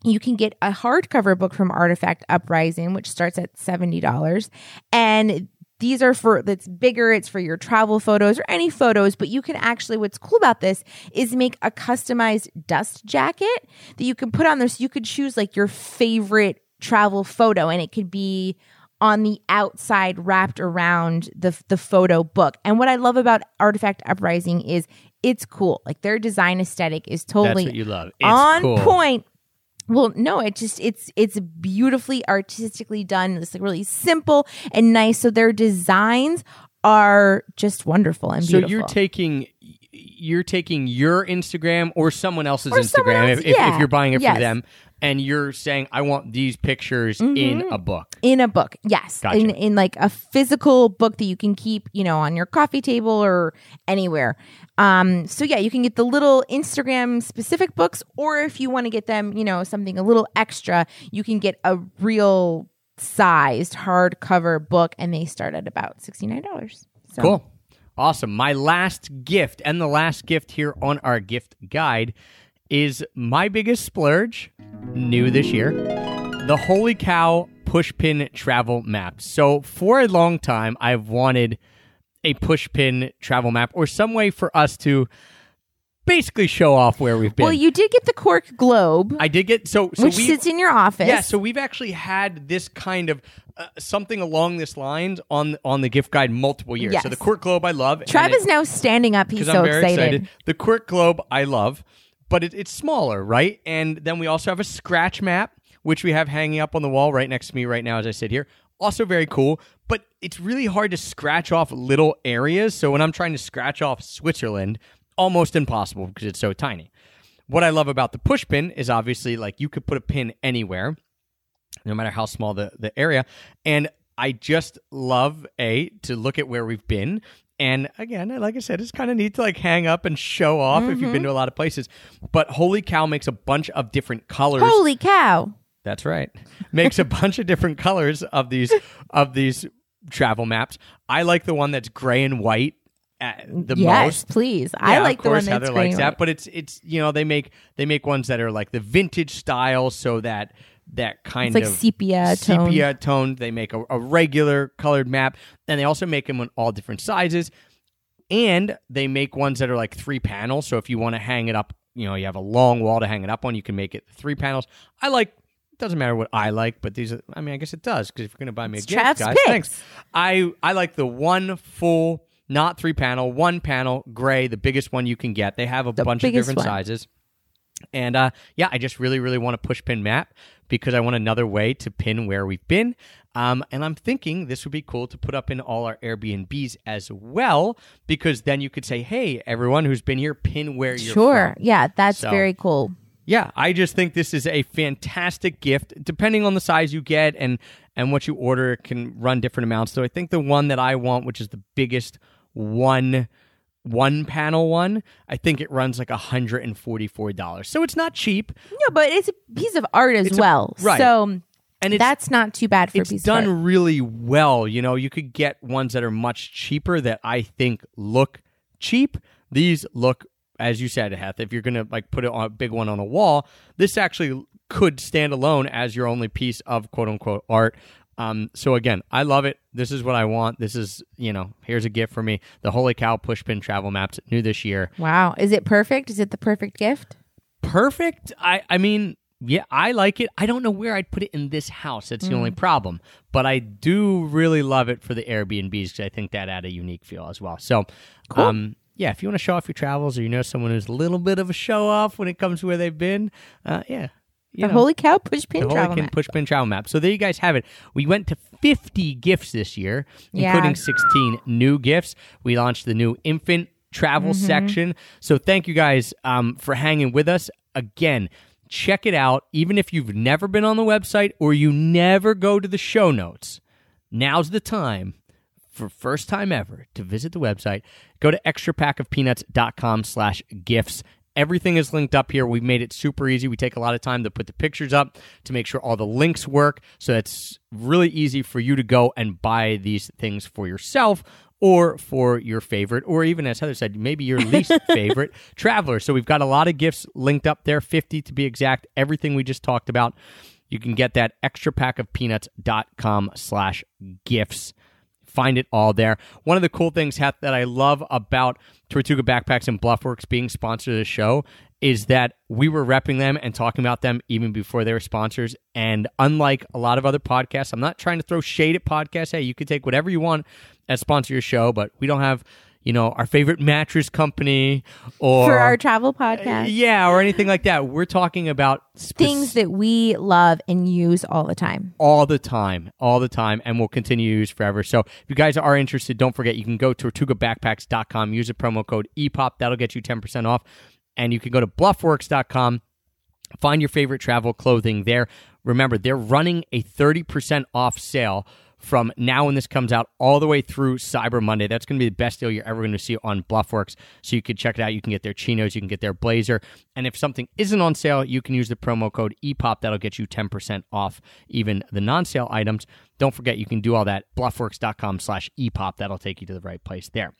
you can get a hardcover book from Artifact Uprising, which starts at $70. And these are for that's bigger, it's for your travel photos or any photos, but you can actually what's cool about this is make a customized dust jacket that you can put on there. So you could choose like your favorite travel photo and it could be on the outside wrapped around the the photo book. And what I love about Artifact Uprising is it's cool. Like their design aesthetic is totally That's what you love. It's on cool. point. Well, no, it just it's it's beautifully artistically done. It's like really simple and nice. So their designs are just wonderful and beautiful. So you're taking you're taking your Instagram or someone else's Or someone Instagram else, if, yeah. if you're buying it Yes. from them, and you're saying I want these pictures in mm-hmm. a book. in a book yes Gotcha. in, in like a physical book that you can keep you know on your coffee table or anywhere um so yeah you can get the little instagram specific books or if you want to get them you know something a little extra you can get a real sized hardcover book and they start at about $69 so Cool. Awesome. My last gift and the last gift here on our gift guide is my biggest splurge, new this year, the Holy Cow Pushpin Travel Map. So, for a long time, I've wanted a pushpin travel map or some way for us to basically show off where we've been. well you did get the cork globe I did get so so which sits in your office yeah, so we've actually had this kind of uh, something along this lines on on the gift guide multiple years. So the Cork Globe I love. Trav it- is now standing up he's so I'm very excited. The Cork Globe I love, but it, it's smaller, right? And then we also have a scratch map, which we have hanging up on the wall right next to me right now as I sit here. Also very cool, but it's really hard to scratch off little areas. So when I'm trying to scratch off Switzerland, almost impossible because it's so tiny. What I love about the push pin is obviously like you could put a pin anywhere no matter how small the, the area. And I just love a to look at where we've been. And again, like I said, it's kind of neat to like hang up and show off if you've been mm-hmm. to a lot of places. But Holy Cow makes a bunch of different colors. holy cow That's right. Makes a *laughs* bunch of different colors of these of these travel maps. I like the one that's gray and white at the yes, most. please. I like of the one course, that's Heather likes that, but it's it's you know they make they make ones that are like the vintage style, so that that kind like of sepia tone. sepia tone. They make a, a regular colored map, and they also make them in all different sizes, and they make ones that are like three panels. So if you want to hang it up, you know you have a long wall to hang it up on, you can make it three panels. I like. It doesn't matter what I like, but these. Are, I mean, I guess it does because if you're going to buy me a It's gift, Trav's guys, picks. thanks. I I like the one full, not three panel, one panel gray, the biggest one you can get. They have a The bunch of different one. sizes. And uh, yeah, I just really, really want a push pin map because I want another way to pin where we've been. Um, and I'm thinking this would be cool to put up in all our Airbnbs as well because then you could say, hey, everyone who's been here, pin where you're Sure. from. Yeah, that's So- very cool. Yeah, I just think this is a fantastic gift. Depending on the size you get and and what you order, it can run different amounts. So I think the one that I want, which is the biggest one one panel one, I think it runs like hundred and forty four dollars. So it's not cheap, No, but it's a piece of art as It's a- well. right. So and it's that's not too bad for a it's piece done of art. really well. You know, you could get ones that are much cheaper that I think look cheap. These look, as you said, Heth, if you're gonna like put it on a big one on a wall, this actually could stand alone as your only piece of quote unquote art. Um, so again, I love it. This is what I want. This is, you know, here's a gift for me. The Holy Cow Pushpin Travel Maps, new this year. Wow. Is it perfect? Is it the perfect gift? perfect. I I mean, yeah, I like it. I don't know where I'd put it in this house. That's the only Mm. problem. But I do really love it for the Airbnbs because I think that add a unique feel as well. So, um, yeah, if you want to show off your travels or you know someone who's a little bit of a show off when it comes to where they've been, uh, yeah. You The know, holy cow push pin the travel Holy map. Push Pin Travel Map. So there you guys have it. We went to 50 gifts this year, Yeah. including 16 new gifts. We launched the new infant travel Mm-hmm. section. So thank you guys um, for hanging with us. Again, check it out. Even if you've never been on the website or you never go to the show notes, now's the time for first time ever to visit the website go to extrapackofpeanuts.com slash gifts. Everything is linked up here. We've made it super easy. We take a lot of time to put the pictures up to make sure all the links work. So it's really easy for you to go and buy these things for yourself or for your favorite or even as heather said maybe your least *laughs* favorite traveler. So we've got a lot of gifts linked up there 50 to be exact everything we just talked about. You can get that extrapackofpeanuts.com slash gifts find it all there. One of the cool things that I love about Tortuga Backpacks and Bluffworks being sponsored of the show is that we were repping them and talking about them even before they were sponsors. And unlike a lot of other podcasts, I'm not trying to throw shade at podcasts. Hey, you can take whatever you want as sponsor your show, but we don't have, you know, our favorite mattress company or For our travel podcast. Uh, yeah, or anything like that. We're talking about spec- Things that we love and use all the time. all the time, all the time, and we'll continue to use forever. So if you guys are interested, don't forget you can go to tortugabackpacks.com, use the promo code EPOP. That'll get you 10% off. And you can go to bluffworks.com, find your favorite travel clothing there. Remember, they're running a 30% off sale from now when this comes out all the way through Cyber Monday. That's going to be the best deal you're ever going to see on Bluffworks. So you can check it out. You can get their chinos, you can get their blazer. And if something isn't on sale, you can use the promo code EPOP. That'll get you 10% off even the non-sale items. Don't forget, you can do all that. Bluffworks.com slash EPOP. That'll take you to the right place there.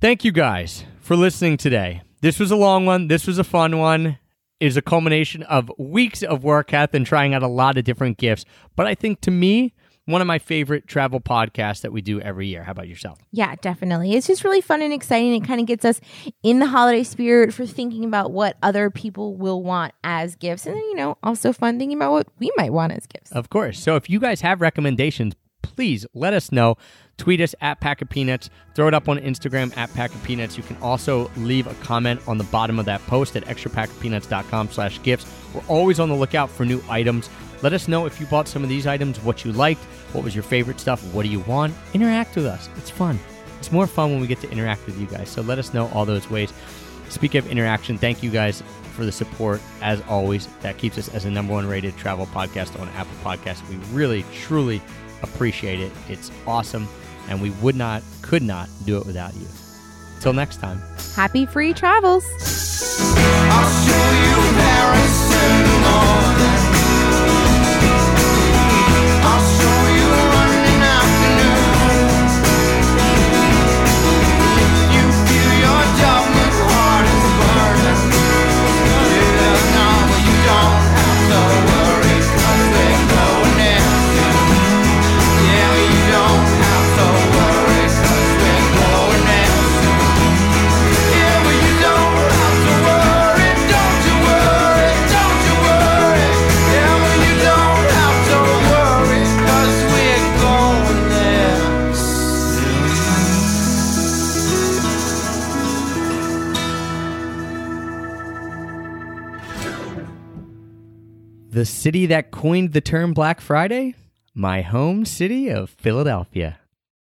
Thank you guys for listening today. This was a long one. This was a fun one. Was a culmination of weeks of work, Kath, and trying out a lot of different gifts. But I think to me, one of my favorite travel podcasts that we do every year. How about yourself? Yeah, definitely. It's just really fun and exciting. It kind of gets us in the holiday spirit for thinking about what other people will want as gifts. And then, you know, also fun thinking about what we might want as gifts. Of course. So if you guys have recommendations, please let us know. Tweet us at Pack of Peanuts. Throw it up on Instagram at Pack of Peanuts. You can also leave a comment on the bottom of that post at extrapackofpeanuts.com slash gifts. We're always on the lookout for new items. Let us know if you bought some of these items, what you liked, what was your favorite stuff, what do you want. Interact with us. It's fun. It's more fun when we get to interact with you guys. So let us know all those ways. Speak of interaction, thank you guys for the support as always. That keeps us as a number one rated travel podcast on Apple Podcasts. We really, truly appreciate it. It's awesome, and we would not, could not do it without you. Till next time. Happy free travels. The city that coined the term Black Friday? My home city of Philadelphia.